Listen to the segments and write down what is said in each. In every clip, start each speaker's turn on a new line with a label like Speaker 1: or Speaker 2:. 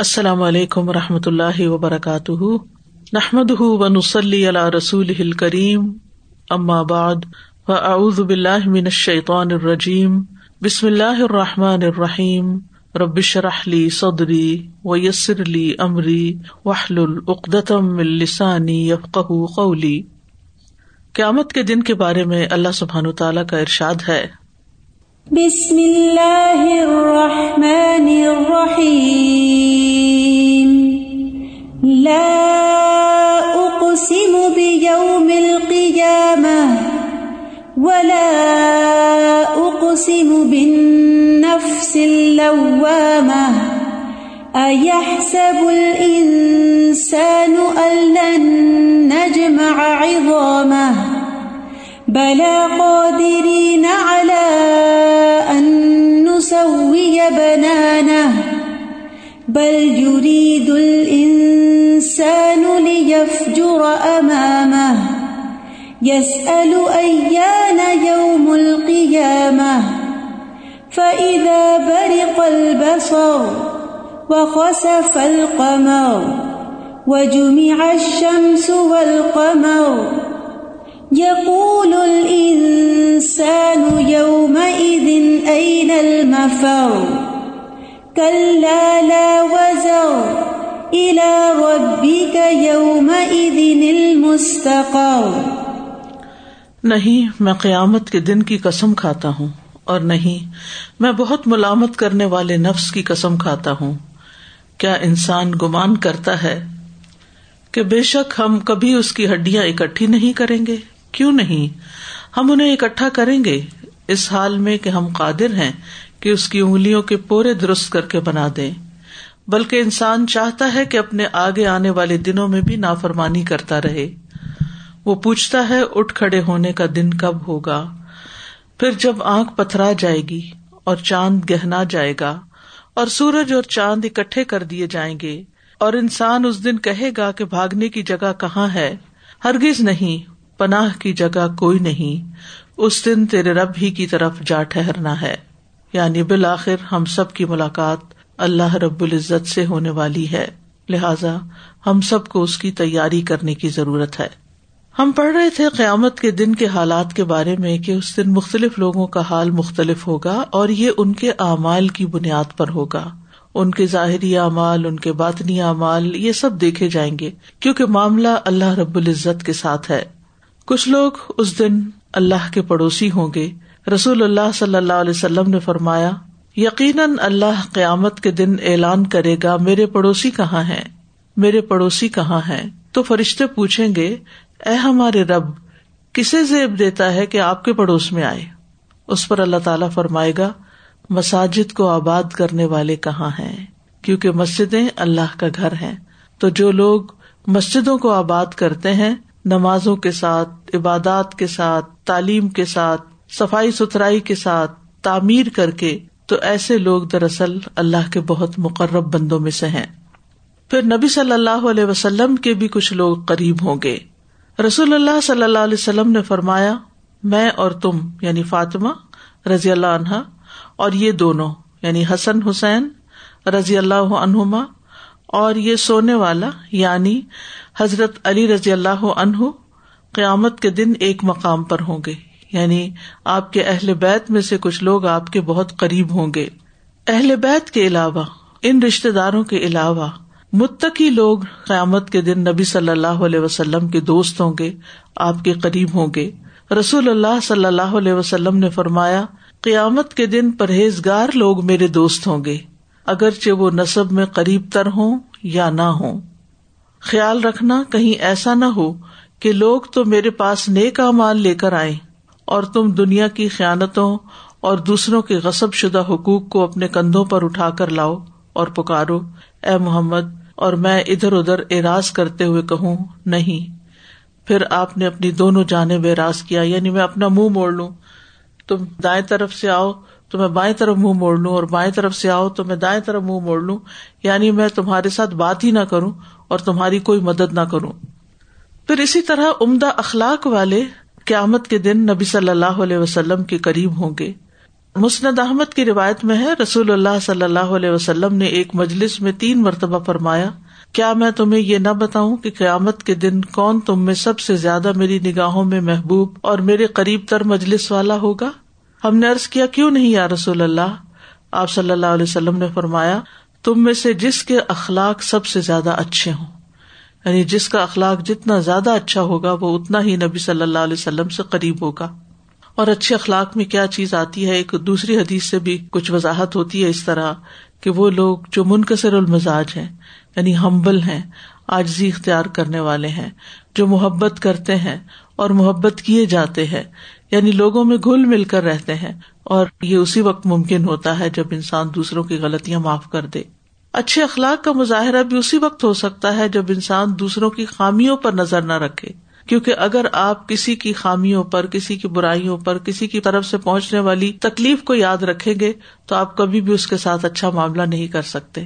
Speaker 1: السلام علیکم و رحمۃ اللہ وبرکاتہ۔ نحمد و نسلی رسول کریم بعد، فاعوذ باللہ من الشیطان الرجیم۔ بسم اللہ الرحمٰن الرحیم۔ ربش رحلی صدری و یسر علی عمری وحل العقدم السانی یفق قولی۔ قیامت کے دن کے بارے میں اللہ سبحان تعالیٰ کا ارشاد ہے۔
Speaker 2: بسم اللہ الرحمن الرحیم لا اقسم بیوم القیامة ولا اقسم بالنفس اللوامة. ایحسب الانسان ان لن نجمع عظامه؟ بلا قادرين على أن نسوي بنانه، بل يريد الإنسان ليفجر أمامه، يسأل أيان يوم القيامة، فإذا برق البصر وخسف القمر، وجمع الشمس والقمر يقول الإنسان يومئذ أين المفر؟ كلا لا وزر إلى ربك يومئذ المستقر.
Speaker 1: نہیں، میں قیامت کے دن کی قسم کھاتا ہوں اور نہیں، میں بہت ملامت کرنے والے نفس کی قسم کھاتا ہوں۔ کیا انسان گمان کرتا ہے کہ بے شک ہم کبھی اس کی ہڈیاں اکٹھی نہیں کریں گے؟ کیوں نہیں؟ ہم انہیں اکٹھا کریں گے اس حال میں کہ ہم قادر ہیں کہ اس کی انگلیوں کے پورے درست کر کے بنا دیں۔ بلکہ انسان چاہتا ہے کہ اپنے آگے آنے والے دنوں میں بھی نافرمانی کرتا رہے۔ وہ پوچھتا ہے اٹھ کھڑے ہونے کا دن کب ہوگا؟ پھر جب آنکھ پتھرا جائے گی اور چاند گہنا جائے گا اور سورج اور چاند اکٹھے کر دیے جائیں گے اور انسان اس دن کہے گا کہ بھاگنے کی جگہ کہاں ہے؟ ہرگز نہیں۔ پناہ کی جگہ کوئی نہیں۔ اس دن تیرے رب ہی کی طرف جا ٹہرنا ہے۔ یعنی بالآخر ہم سب کی ملاقات اللہ رب العزت سے ہونے والی ہے۔ لہذا ہم سب کو اس کی تیاری کرنے کی ضرورت ہے۔ ہم پڑھ رہے تھے قیامت کے دن کے حالات کے بارے میں کہ اس دن مختلف لوگوں کا حال مختلف ہوگا اور یہ ان کے اعمال کی بنیاد پر ہوگا۔ ان کے ظاہری اعمال، ان کے باطنی اعمال، یہ سب دیکھے جائیں گے کیونکہ معاملہ اللہ رب العزت کے ساتھ ہے۔ کچھ لوگ اس دن اللہ کے پڑوسی ہوں گے۔ رسول اللہ صلی اللہ علیہ وسلم نے فرمایا، یقیناً اللہ قیامت کے دن اعلان کرے گا میرے پڑوسی کہاں ہیں۔ میرے پڑوسی کہاں ہیں؟ تو فرشتے پوچھیں گے، اے ہمارے رب، کسے زیب دیتا ہے کہ آپ کے پڑوس میں آئے؟ اس پر اللہ تعالیٰ فرمائے گا، مساجد کو آباد کرنے والے کہاں ہیں؟ کیونکہ مسجدیں اللہ کا گھر ہیں۔ تو جو لوگ مسجدوں کو آباد کرتے ہیں نمازوں کے ساتھ، عبادات کے ساتھ، تعلیم کے ساتھ، صفائی ستھرائی کے ساتھ تعمیر کر کے تو ایسے لوگ دراصل اللہ کے بہت مقرب بندوں میں سے ہیں۔ پھر نبی صلی اللہ علیہ وسلم کے بھی کچھ لوگ قریب ہوں گے۔ رسول اللہ صلی اللہ علیہ وسلم نے فرمایا، میں اور تم یعنی فاطمہ رضی اللہ عنہا اور یہ دونوں یعنی حسن حسین رضی اللہ عنہما اور یہ سونے والا یعنی حضرت علی رضی اللہ عنہ قیامت کے دن ایک مقام پر ہوں گے۔ یعنی آپ کے اہل بیت میں سے کچھ لوگ آپ کے بہت قریب ہوں گے۔ اہل بیت کے علاوہ، ان رشتے داروں کے علاوہ متقی لوگ قیامت کے دن نبی صلی اللہ علیہ وسلم کے دوست ہوں گے، آپ کے قریب ہوں گے۔ رسول اللہ صلی اللہ علیہ وسلم نے فرمایا، قیامت کے دن پرہیزگار لوگ میرے دوست ہوں گے، اگرچہ وہ نصب میں قریب تر ہوں یا نہ ہوں۔ خیال رکھنا کہیں ایسا نہ ہو کہ لوگ تو میرے پاس نیک مال لے کر آئے اور تم دنیا کی خیالتوں اور دوسروں کے غصب شدہ حقوق کو اپنے کندھوں پر اٹھا کر لاؤ اور پکارو۔ اے محمد، اور میں ادھر ادھر اراض کرتے ہوئے کہوں، نہیں۔ پھر آپ نے اپنی دونوں جانب اراض کیا یعنی میں اپنا منہ موڑ لوں۔ تم دائیں طرف سے آؤ تو میں بائیں طرف منہ موڑ لوں، اور بائیں طرف سے آؤ تو میں دائیں طرف منہ موڑ لوں۔ یعنی میں تمہارے ساتھ بات ہی نہ کروں اور تمہاری کوئی مدد نہ کروں۔ پھر اسی طرح عمدہ اخلاق والے قیامت کے دن نبی صلی اللہ علیہ وسلم کے قریب ہوں گے۔ مسند احمد کی روایت میں ہے، رسول اللہ صلی اللہ علیہ وسلم نے ایک مجلس میں تین مرتبہ فرمایا، کیا میں تمہیں یہ نہ بتاؤں کہ قیامت کے دن کون تم میں سب سے زیادہ میری نگاہوں میں محبوب اور میرے قریب تر مجلس والا ہوگا؟ ہم نے ارض کیا، کیوں نہیں یا رسول اللہ؟ آپ صلی اللہ علیہ وسلم نے فرمایا تم میں سے جس کے اخلاق سب سے زیادہ اچھے ہوں۔ یعنی جس کا اخلاق جتنا زیادہ اچھا ہوگا، وہ اتنا ہی نبی صلی اللہ علیہ وسلم سے قریب ہوگا۔ اور اچھے اخلاق میں کیا چیز آتی ہے؟ ایک دوسری حدیث سے بھی کچھ وضاحت ہوتی ہے اس طرح کہ وہ لوگ جو منقصر المزاج ہیں یعنی ہمبل ہیں آجزی اختیار کرنے والے ہیں، جو محبت کرتے ہیں اور محبت کیے جاتے ہیں یعنی لوگوں میں گل مل کر رہتے ہیں۔ اور یہ اسی وقت ممکن ہوتا ہے جب انسان دوسروں کی غلطیاں معاف کر دے۔ اچھے اخلاق کا مظاہرہ بھی اسی وقت ہو سکتا ہے جب انسان دوسروں کی خامیوں پر نظر نہ رکھے۔ کیونکہ اگر آپ کسی کی خامیوں پر، کسی کی برائیوں پر، کسی کی طرف سے پہنچنے والی تکلیف کو یاد رکھیں گے تو آپ کبھی بھی اس کے ساتھ اچھا معاملہ نہیں کر سکتے۔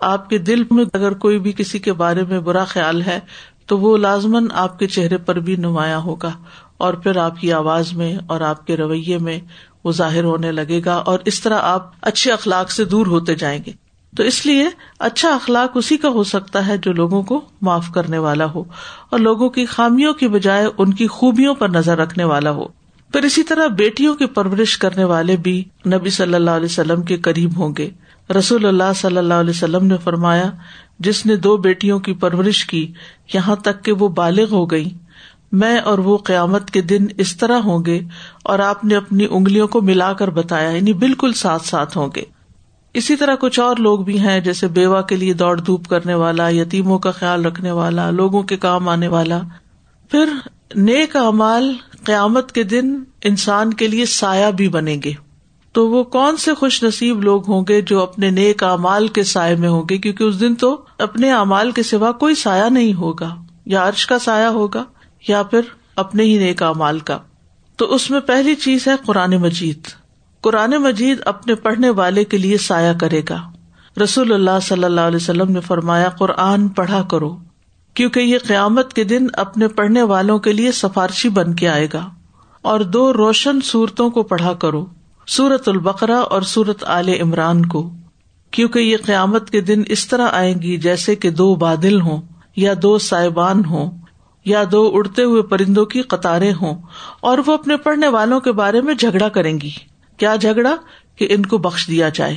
Speaker 1: آپ کے دل میں اگر کوئی بھی کسی کے بارے میں برا خیال ہے تو وہ لازمن آپ کے چہرے پر بھی نمایاں ہوگا اور پھر آپ کی آواز میں اور آپ کے رویے میں وہ ظاہر ہونے لگے گا اور اس طرح آپ اچھے اخلاق سے دور ہوتے جائیں گے۔ تو اس لیے اچھا اخلاق اسی کا ہو سکتا ہے جو لوگوں کو معاف کرنے والا ہو اور لوگوں کی خامیوں کی بجائے ان کی خوبیوں پر نظر رکھنے والا ہو۔ پھر اسی طرح بیٹیوں کی پرورش کرنے والے بھی نبی صلی اللہ علیہ وسلم کے قریب ہوں گے۔ رسول اللہ صلی اللہ علیہ وسلم نے فرمایا، جس نے دو بیٹیوں کی پرورش کی، یہاں تک کہ وہ بالغ ہو گئی میں اور وہ قیامت کے دن اس طرح ہوں گے اور آپ نے اپنی انگلیوں کو ملا کر بتایا یعنی بالکل ساتھ ساتھ ہوں گے۔ اسی طرح کچھ اور لوگ بھی ہیں، جیسے بیوہ کے لیے دوڑ دھوپ کرنے والا، یتیموں کا خیال رکھنے والا، لوگوں کے کام آنے والا۔ پھر نیک امال قیامت کے دن انسان کے لیے سایہ بھی بنے گے۔ تو وہ کون سے خوش نصیب لوگ ہوں گے جو اپنے نیک امال کے سائے میں ہوں گے؟ کیونکہ اس دن تو اپنے امال کے سوا کوئی سایہ نہیں ہوگا، یا عرش کا سایہ ہوگا۔ یا پھر اپنے ہی نیک امال کا۔ تو اس میں پہلی چیز ہے قرآن مجید۔ قرآن مجید اپنے پڑھنے والے کے لیے سایہ کرے گا۔ رسول اللہ صلی اللہ علیہ وسلم نے فرمایا، قرآن پڑھا کرو، کیونکہ یہ قیامت کے دن اپنے پڑھنے والوں کے لیے سفارشی بن کے آئے گا۔ اور دو روشن صورتوں کو پڑھا کرو سورت البقرا اور سورت عال عمران کو، کیونکہ یہ قیامت کے دن اس طرح آئیں گی جیسے کہ دو بادل ہوں یا دو سائبان ہوں۔ یا دو اڑتے ہوئے پرندوں کی قطاریں ہوں اور وہ اپنے پڑھنے والوں کے بارے میں جھگڑا کریں گی۔ کیا جھگڑا؟ کہ ان کو بخش دیا جائے۔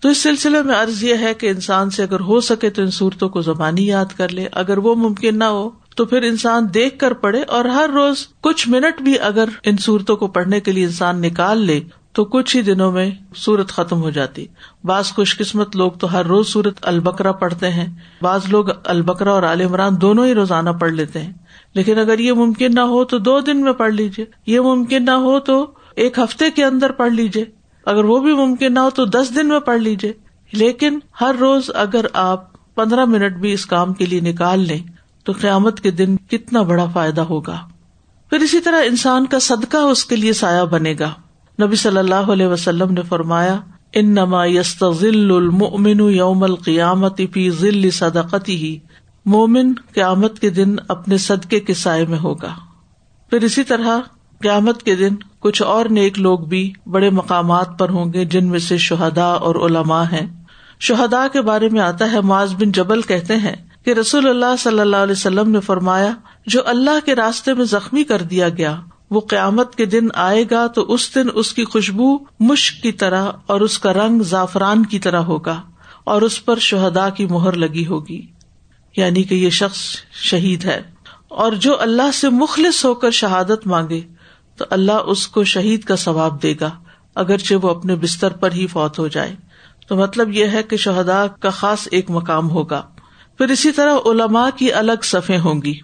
Speaker 1: تو اس سلسلے میں ارض یہ ہے کہ انسان سے اگر ہو سکے تو ان صورتوں کو زبانی یاد کر لے۔ اگر وہ ممکن نہ ہو تو پھر انسان دیکھ کر پڑھے اور ہر روز کچھ منٹ بھی اگر ان صورتوں کو پڑھنے کے لیے انسان نکال لے تو کچھ ہی دنوں میں سورت ختم ہو جاتی۔ بعض خوش قسمت لوگ تو ہر روز سورت البکرا پڑھتے ہیں۔ بعض لوگ البکرا اور عال عمران دونوں ہی روزانہ پڑھ لیتے ہیں۔ لیکن اگر یہ ممکن نہ ہو تو دو دن میں پڑھ لیجیے یہ ممکن نہ ہو تو ایک ہفتے کے اندر پڑھ لیجیے اگر وہ بھی ممکن نہ ہو تو دس دن میں پڑھ لیجیے لیکن ہر روز اگر آپ پندرہ منٹ بھی اس کام کے لیے نکال لیں تو قیامت کے دن کتنا بڑا فائدہ ہوگا۔ پھر اسی طرح انسان کا صدقہ اس کے لیے سایہ بنے گا۔ نبی صلی اللہ علیہ وسلم نے فرمایا ان نما یست المن یوم القیامت فی ذل صدقتی ہی مومن قیامت کے دن اپنے صدقے کے سائے میں ہوگا۔ پھر اسی طرح قیامت کے دن کچھ اور نیک لوگ بھی بڑے مقامات پر ہوں گے جن میں سے شہدا اور علماء ہیں۔ شہدا کے بارے میں آتا ہے، معاذ بن جبل کہتے ہیں کہ رسول اللہ صلی اللہ علیہ وسلم نے فرمایا، جو اللہ کے راستے میں زخمی کر دیا گیا وہ قیامت کے دن آئے گا تو اس دن اس کی خوشبو مشک کی طرح اور اس کا رنگ زعفران کی طرح ہوگا اور اس پر شہدا کی مہر لگی ہوگی۔ یعنی کہ یہ شخص شہید ہے۔ اور جو اللہ سے مخلص ہو کر شہادت مانگے تو اللہ اس کو شہید کا ثواب دے گا، اگرچہ وہ اپنے بستر پر ہی فوت ہو جائے۔ تو مطلب یہ ہے کہ شہدا کا خاص ایک مقام ہوگا۔ پھر اسی طرح علماء کی الگ صفے ہوں گی۔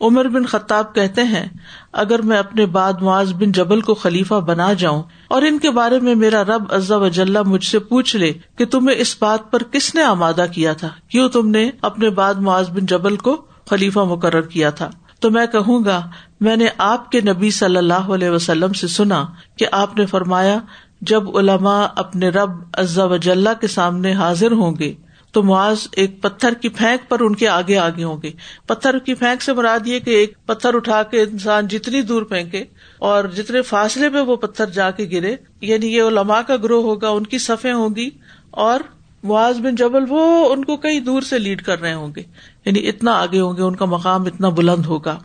Speaker 1: عمر بن خطاب کہتے ہیں، اگر میں اپنے بعد معاذ بن جبل کو خلیفہ بنا جاؤں اور ان کے بارے میں میرا رب عزا وجاللہ مجھ سے پوچھ لے کہ تمہیں اس بات پر کس نے آمادہ کیا تھا؟ کیوں تم نے اپنے بعد معاذ بن جبل کو خلیفہ مقرر کیا تھا؟ تو میں کہوں گا، میں نے آپ کے نبی صلی اللہ علیہ وسلم سے سنا کہ آپ نے فرمایا، جب علماء اپنے رب عزا وجاللہ کے سامنے حاضر ہوں گے تو معاذ ایک پتھر کی پھینک پر ان کے آگے آگے ہوں گے پتھر کی پھینک سے مراد یہ کہ ایک پتھر اٹھا کے انسان جتنی دور پھینکے اور جتنے فاصلے پہ وہ پتھر جا کے گرے یعنی یہ علماء کا گروہ ہوگا، ان کی صفیں ہوں گی اور معاذ بن جبل وہ ان کو کئی دور سے لیڈ کر رہے ہوں گے۔ یعنی اتنا آگے ہوں گے، ان کا مقام اتنا بلند ہوگا۔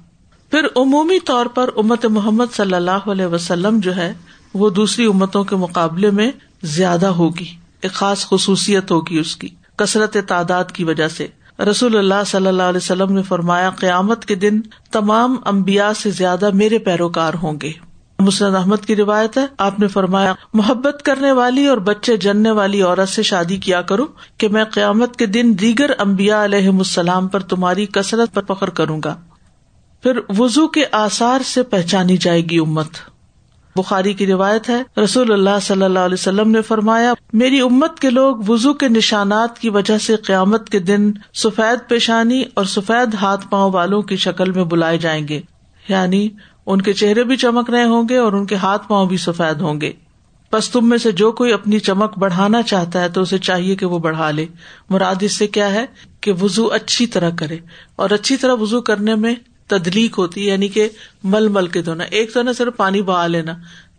Speaker 1: پھر عمومی طور پر امت محمد صلی اللہ علیہ وسلم جو ہے، وہ دوسری امتوں کے مقابلے میں زیادہ ہوگی، ایک خاص خصوصیت ہوگی اس کی۔ کثرت تعداد کی وجہ سے۔ رسول اللہ صلی اللہ علیہ وسلم نے فرمایا، قیامت کے دن تمام امبیا سے زیادہ میرے پیروکار ہوں گے۔ مسرد احمد کی روایت ہے، آپ نے فرمایا، محبت کرنے والی اور بچے جننے والی عورت سے شادی کیا کروں کہ میں قیامت کے دن دیگر امبیا علیہ السلام پر تمہاری کثرت پر فخر کروں گا۔ پھر وزو کے آثار سے پہچانی جائے گی امت۔ بخاری کی روایت ہے، رسول اللہ صلی اللہ علیہ وسلم نے فرمایا، میری امت کے لوگ وزو کے نشانات کی وجہ سے قیامت کے دن سفید پیشانی اور سفید ہاتھ پاؤں والوں کی شکل میں بلائے جائیں گے۔ یعنی ان کے چہرے بھی چمک رہے ہوں گے اور ان کے ہاتھ پاؤں بھی سفید ہوں گے۔ بس تم میں سے جو کوئی اپنی چمک بڑھانا چاہتا ہے تو اسے چاہیے کہ وہ بڑھا لے۔ مراد اس سے کیا ہے؟ کہ وزو اچھی طرح کرے۔ اور اچھی طرح وزو کرنے میں تدلیق ہوتی یعنی کہ مل مل کے دھونا۔ ایک تو نا صرف پانی بہا لینا،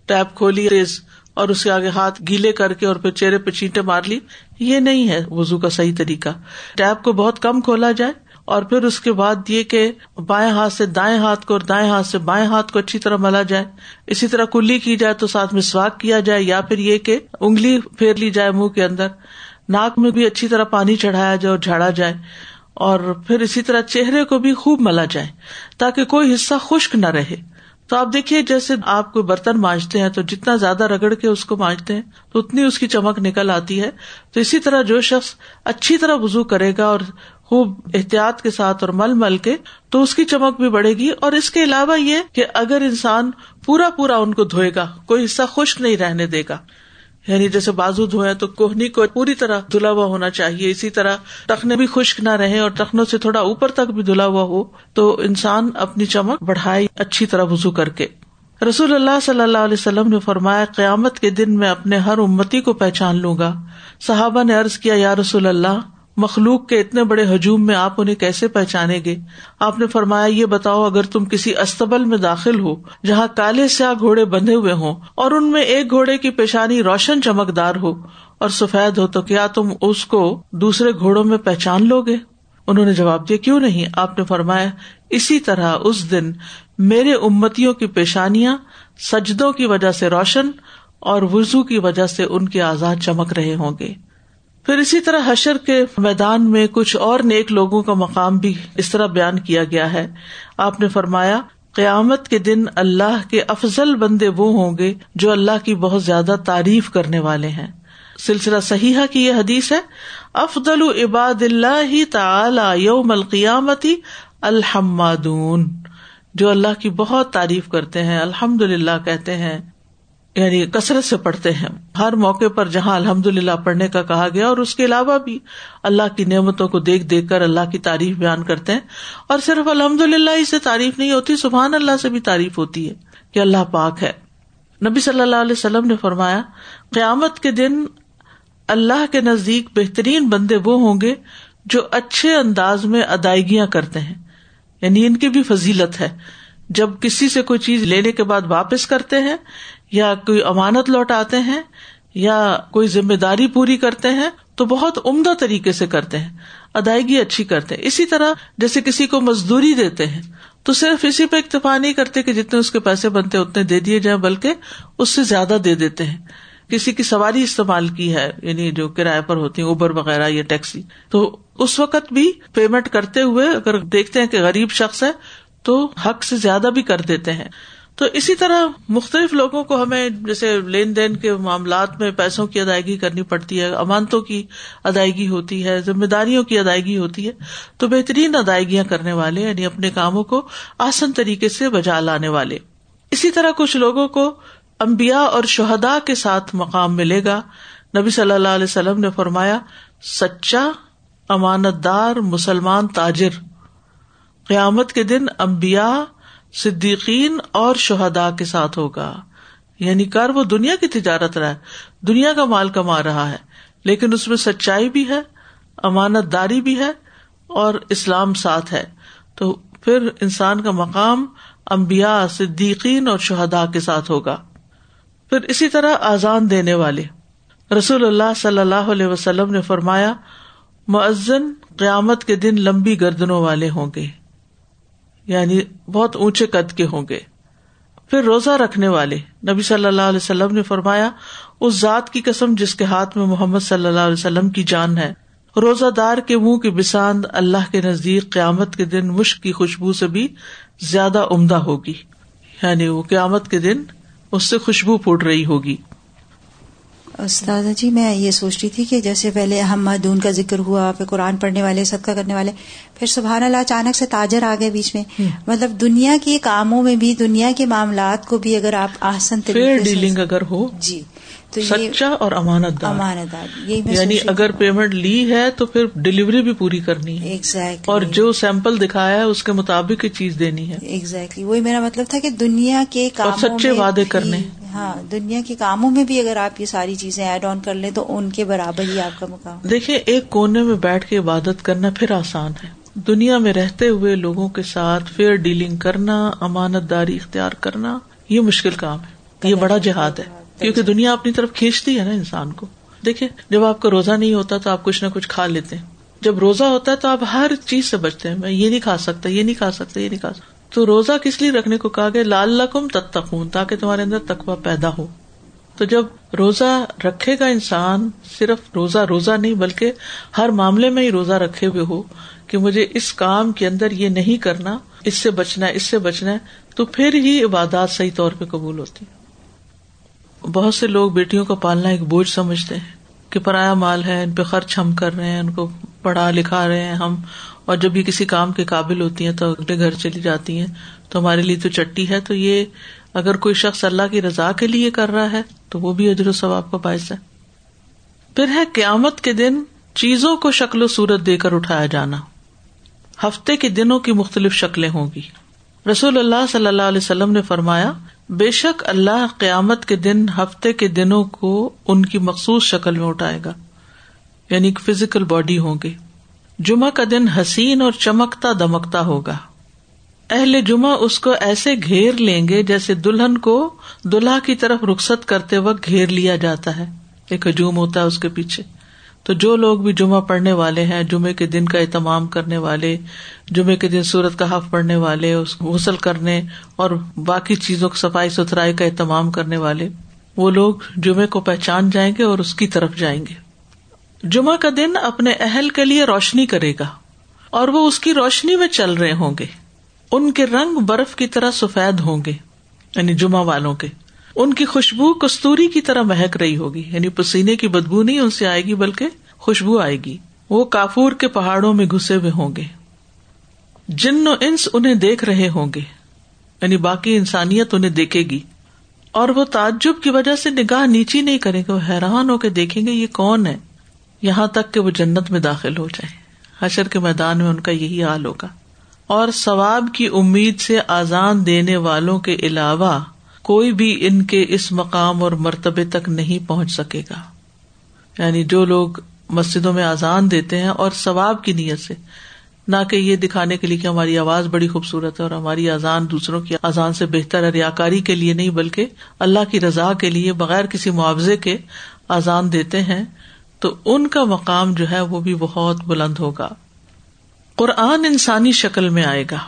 Speaker 1: ٹیپ کھولی، ریز، اور اس کے آگے ہاتھ گیلے کر کے اور پھر چہرے پہ چینٹے مار لی۔ یہ نہیں ہے وزو کا صحیح طریقہ۔ ٹیپ کو بہت کم کھولا جائے اور پھر اس کے بعد یہ کہ بائیں ہاتھ سے دائیں ہاتھ کو اور دائیں ہاتھ سے بائیں ہاتھ کو اچھی طرح ملا جائے۔ اسی طرح کلی کی جائے تو ساتھ میں سواگ کیا جائے، یا پھر یہ کہ انگلی پھیر لی جائے منہ کے اندر۔ ناک میں بھی اچھی طرح پانی چڑھایا جائے اور جھاڑا جائے۔ اور پھر اسی طرح چہرے کو بھی خوب ملا جائے تاکہ کوئی حصہ خشک نہ رہے۔ تو آپ دیکھیے، جیسے آپ کوئی برتن مانجتے ہیں تو جتنا زیادہ رگڑ کے اس کو مانجتے ہیں تو اتنی اس کی چمک نکل آتی ہے۔ تو اسی طرح جو شخص اچھی طرح وزو کرے گا اور خوب احتیاط کے ساتھ اور مل مل کے، تو اس کی چمک بھی بڑھے گی۔ اور اس کے علاوہ یہ کہ اگر انسان پورا پورا ان کو دھوئے گا، کوئی حصہ خشک نہیں رہنے دے گا۔ یعنی جیسے بازو دھوئے تو کوہنی کو پوری طرح دھلا ہوا ہونا چاہیے، اسی طرح ٹخنے بھی خشک نہ رہے اور ٹخنوں سے تھوڑا اوپر تک بھی دھلا ہوا ہو، تو انسان اپنی چمک بڑھائے اچھی طرح وزو کر کے۔ رسول اللہ صلی اللہ علیہ وسلم نے فرمایا، قیامت کے دن میں اپنے ہر امتی کو پہچان لوں گا۔ صحابہ نے ارض کیا، یا رسول اللہ مخلوق کے اتنے بڑے ہجوم میں آپ انہیں کیسے پہچانیں گے؟ آپ نے فرمایا، یہ بتاؤ، اگر تم کسی استبل میں داخل ہو، جہاں کالے سیاہ گھوڑے بندھے ہوئے ہوں، اور ان میں ایک گھوڑے کی پیشانی روشن چمکدار ہو، اور سفید ہو، تو کیا تم اس کو دوسرے گھوڑوں میں پہچان لو گے؟ انہوں نے جواب دیا، کیوں نہیں؟ آپ نے فرمایا، اسی طرح اس دن میرے امتیوں کی پیشانیاں سجدوں کی وجہ سے روشن اور وزو کی وجہ سے ان کے آزاد چمک رہے ہوں گے۔ پھر اسی طرح حشر کے میدان میں کچھ اور نیک لوگوں کا مقام بھی اس طرح بیان کیا گیا ہے۔ آپ نے فرمایا، قیامت کے دن اللہ کے افضل بندے وہ ہوں گے جو اللہ کی بہت زیادہ تعریف کرنے والے ہیں۔ سلسلہ صحیح کی یہ حدیث ہے، افضل عباد اللہ تعالی یوم القیامتی الحمدون جو اللہ کی بہت تعریف کرتے ہیں الحمد للہ کہتے ہیں۔ یعنی کثرت سے پڑھتے ہیں۔ ہر موقع پر جہاں الحمد للہ پڑھنے کا کہا گیا اور اس کے علاوہ بھی اللہ کی نعمتوں کو دیکھ دیکھ کر اللہ کی تعریف بیان کرتے ہیں۔ اور صرف الحمد للہ ہی سے تعریف نہیں ہوتی، سبحان اللہ سے بھی تعریف ہوتی ہے کہ اللہ پاک ہے۔ نبی صلی اللہ علیہ وسلم نے فرمایا، قیامت کے دن اللہ کے نزدیک بہترین بندے وہ ہوں گے جو اچھے انداز میں ادائیگیاں کرتے ہیں۔ یعنی ان کی بھی فضیلت ہے۔ جب کسی سے کوئی چیز لینے کے بعد واپس کرتے ہیں یا کوئی امانت لوٹاتے ہیں یا کوئی ذمہ داری پوری کرتے ہیں تو بہت عمدہ طریقے سے کرتے ہیں، ادائیگی اچھی کرتے ہیں۔ اسی طرح جیسے کسی کو مزدوری دیتے ہیں، تو صرف اسی پہ اکتفا نہیں کرتے کہ جتنے اس کے پیسے بنتے اتنے دے دیے جائیں، بلکہ اس سے زیادہ دے دیتے ہیں۔ کسی کی سواری استعمال کی ہے یعنی جو کرایہ پر ہوتی ہے اوبر وغیرہ یا ٹیکسی، تو اس وقت بھی پیمنٹ کرتے ہوئے اگر دیکھتے ہیں کہ غریب شخص ہے، تو حق سے زیادہ بھی کر دیتے ہیں۔ تو اسی طرح مختلف لوگوں کو ہمیں جیسے لین دین کے معاملات میں پیسوں کی ادائیگی کرنی پڑتی ہے، امانتوں کی ادائیگی ہوتی ہے، ذمہ داریوں کی ادائیگی ہوتی ہے، تو بہترین ادائیگیاں کرنے والے یعنی اپنے کاموں کو آسن طریقے سے بجا لانے والے۔ اسی طرح کچھ لوگوں کو امبیا اور شہدا کے ساتھ مقام ملے گا۔ نبی صلی اللہ علیہ وسلم نے فرمایا، سچا امانت دار مسلمان تاجر۔ قیامت کے دن امبیا صدیقین اور شہدا کے ساتھ ہوگا۔ یعنی کر وہ دنیا کی تجارت رہا ہے، دنیا کا مال کما رہا ہے، لیکن اس میں سچائی بھی ہے، امانت داری بھی ہے اور اسلام ساتھ ہے۔ تو پھر انسان کا مقام امبیا صدیقین اور شہدا کے ساتھ ہوگا۔ پھر اسی طرح آزان دینے والے۔ رسول اللہ صلی اللہ علیہ وسلم نے فرمایا معزن قیامت کے دن لمبی گردنوں والے ہوں گے۔ یعنی بہت اونچے قد کے ہوں گے۔ پھر روزہ رکھنے والے، نبی صلی اللہ علیہ وسلم نے فرمایا، اس ذات کی قسم جس کے ہاتھ میں محمد صلی اللہ علیہ وسلم کی جان ہے۔ روزہ دار کے منہ کی بساند اللہ کے نزدیک قیامت کے دن مشق کی خوشبو سے بھی زیادہ عمدہ ہوگی۔ یعنی وہ قیامت کے دن اس سے خوشبو پھوٹ رہی ہوگی۔
Speaker 3: استاد جی میں یہ سوچ رہی تھی کہ جیسے پہلے ہم مدون کا ذکر ہوا پھر قرآن پڑھنے والے صدقہ کرنے والے پھر سبحان اللہ اچانک سے تاجر آ گئے بیچ میں۔ مطلب دنیا کے کاموں میں بھی دنیا کے معاملات کو بھی اگر آپ آسن
Speaker 1: ڈیلنگ اگر ہو۔
Speaker 3: جی۔
Speaker 1: تو سچا اور امانت دار
Speaker 3: امانت دار
Speaker 1: یعنی اگر پیمنٹ لی ہے تو پھر ڈلیوری بھی پوری کرنی ہے۔
Speaker 3: ایگزیکٹلی
Speaker 1: اور جو سیمپل دکھایا ہے اس کے مطابق ہی چیز دینی ہے۔
Speaker 3: ایگزیکٹلی وہی میرا مطلب تھا کہ دنیا کے
Speaker 1: کام سچے وعدے کرنے۔
Speaker 3: ہاں دنیا کے کاموں میں بھی اگر آپ یہ ساری چیزیں ایڈ آن کر لیں تو ان کے برابر ہی آپ کا مقام
Speaker 1: دیکھیں ایک کونے میں بیٹھ کے عبادت کرنا پھر آسان ہے۔ دنیا میں رہتے ہوئے لوگوں کے ساتھ فیئر ڈیلنگ کرنا امانت داری اختیار کرنا یہ مشکل کام ہے۔ یہ بڑا جہاد ہے۔ کیونکہ دنیا اپنی طرف کھینچتی ہے نا انسان کو۔ دیکھیں، جب آپ کا روزہ نہیں ہوتا تو آپ کچھ نہ کچھ کھا لیتے ہیں۔ جب روزہ ہوتا ہے تو آپ ہر چیز سے بچتے ہیں۔ میں یہ نہیں کھا سکتا، یہ نہیں کھا سکتا، یہ نہیں کھا سکتا۔ تو روزہ کس لیے رکھنے کو کہا گیا؟ لال لقم تب تک تاکہ تمہارے اندر تقوا پیدا ہو۔ تو جب روزہ رکھے گا انسان، صرف روزہ روزہ نہیں، بلکہ ہر معاملے میں ہی روزہ رکھے ہوئے ہو کہ مجھے اس کام کے اندر یہ نہیں کرنا، اس سے بچنا، اس سے بچنا ہے، تو پھر ہی عبادات صحیح طور پہ قبول ہوتی بہت سے لوگ بیٹیوں کو پالنا ایک بوجھ سمجھتے ہیں کہ پرایا مال ہے، ان پہ خرچ ہم کر رہے ہیں، ان کو پڑھا لکھا رہے ہیں ہم۔ اور جب یہ کسی کام کے قابل ہوتی ہیں تو اگلے گھر چلی جاتی ہیں۔ تو ہمارے لیے تو چٹی ہے، تو یہ اگر کوئی شخص اللہ کی رضا کے لیے کر رہا ہے تو وہ بھی اجر و ثواب کا باعث ہے۔ پھر ہے قیامت کے دن چیزوں کو شکل و صورت دے کر اٹھایا جانا۔ ہفتے کے دنوں کی مختلف شکلیں ہوں گی۔ رسول اللہ صلی اللہ علیہ وسلم نے فرمایا بے شک اللہ قیامت کے دن، ہفتے کے دنوں کو ان کی مخصوص شکل میں اٹھائے گا۔ یعنی ایک فزیکل باڈی ہوں گے۔ جمعہ کا دن حسین اور چمکتا دمکتا ہوگا۔ اہل جمعہ اس کو ایسے گھیر لیں گے جیسے دلہن کو دلہا کی طرف رخصت کرتے وقت گھیر لیا جاتا ہے۔ ایک ہجوم ہوتا ہے اس کے پیچھے۔ تو جو لوگ بھی جمعہ پڑھنے والے ہیں، جمعے کے دن کا اہتمام کرنے والے، جمعے کے دن سورت کا حف پڑھنے والے غسل کرنے اور باقی چیزوں کو صفائی ستھرائی کا اہتمام کرنے والے، وہ لوگ جمعے کو پہچان جائیں گے اور اس کی طرف جائیں گے۔ جمعہ کا دن اپنے اہل کے لیے روشنی کرے گا اور وہ اس کی روشنی میں چل رہے ہوں گے۔ ان کے رنگ برف کی طرح سفید ہوں گے یعنی جمعہ والوں کے۔ ان کی خوشبو کستوری کی طرح مہک رہی ہوگی۔ یعنی پسینے کی بدبو نہیں ان سے آئے گی بلکہ خوشبو آئے گی۔ وہ کافور کے پہاڑوں میں گھسے ہوئے ہوں گے۔ جن و انس انہیں دیکھ رہے ہوں گے۔ یعنی باقی انسانیت انہیں دیکھے گی۔ اور وہ تعجب کی وجہ سے نگاہ نیچی نہیں کریں گے، وہ حیران ہو کے دیکھیں گے یہ کون ہے۔ یہاں تک کہ وہ جنت میں داخل ہو جائے حشر کے میدان میں ان کا یہی حال ہوگا۔ اور ثواب کی امید سے آزان دینے والوں کے علاوہ کوئی بھی ان کے اس مقام اور مرتبے تک نہیں پہنچ سکے گا۔ یعنی جو لوگ مسجدوں میں آزان دیتے ہیں اور ثواب کی نیت سے، نہ کہ یہ دکھانے کے لیے کہ ہماری آواز بڑی خوبصورت ہے اور ہماری آزان دوسروں کی آزان سے بہتر ہے ریا کاری کے لیے نہیں، بلکہ اللہ کی رضا کے لیے بغیر کسی معاوضے کے آزان دیتے ہیں، تو ان کا مقام جو ہے وہ بھی بہت بلند ہوگا۔ قرآن انسانی شکل میں آئے گا۔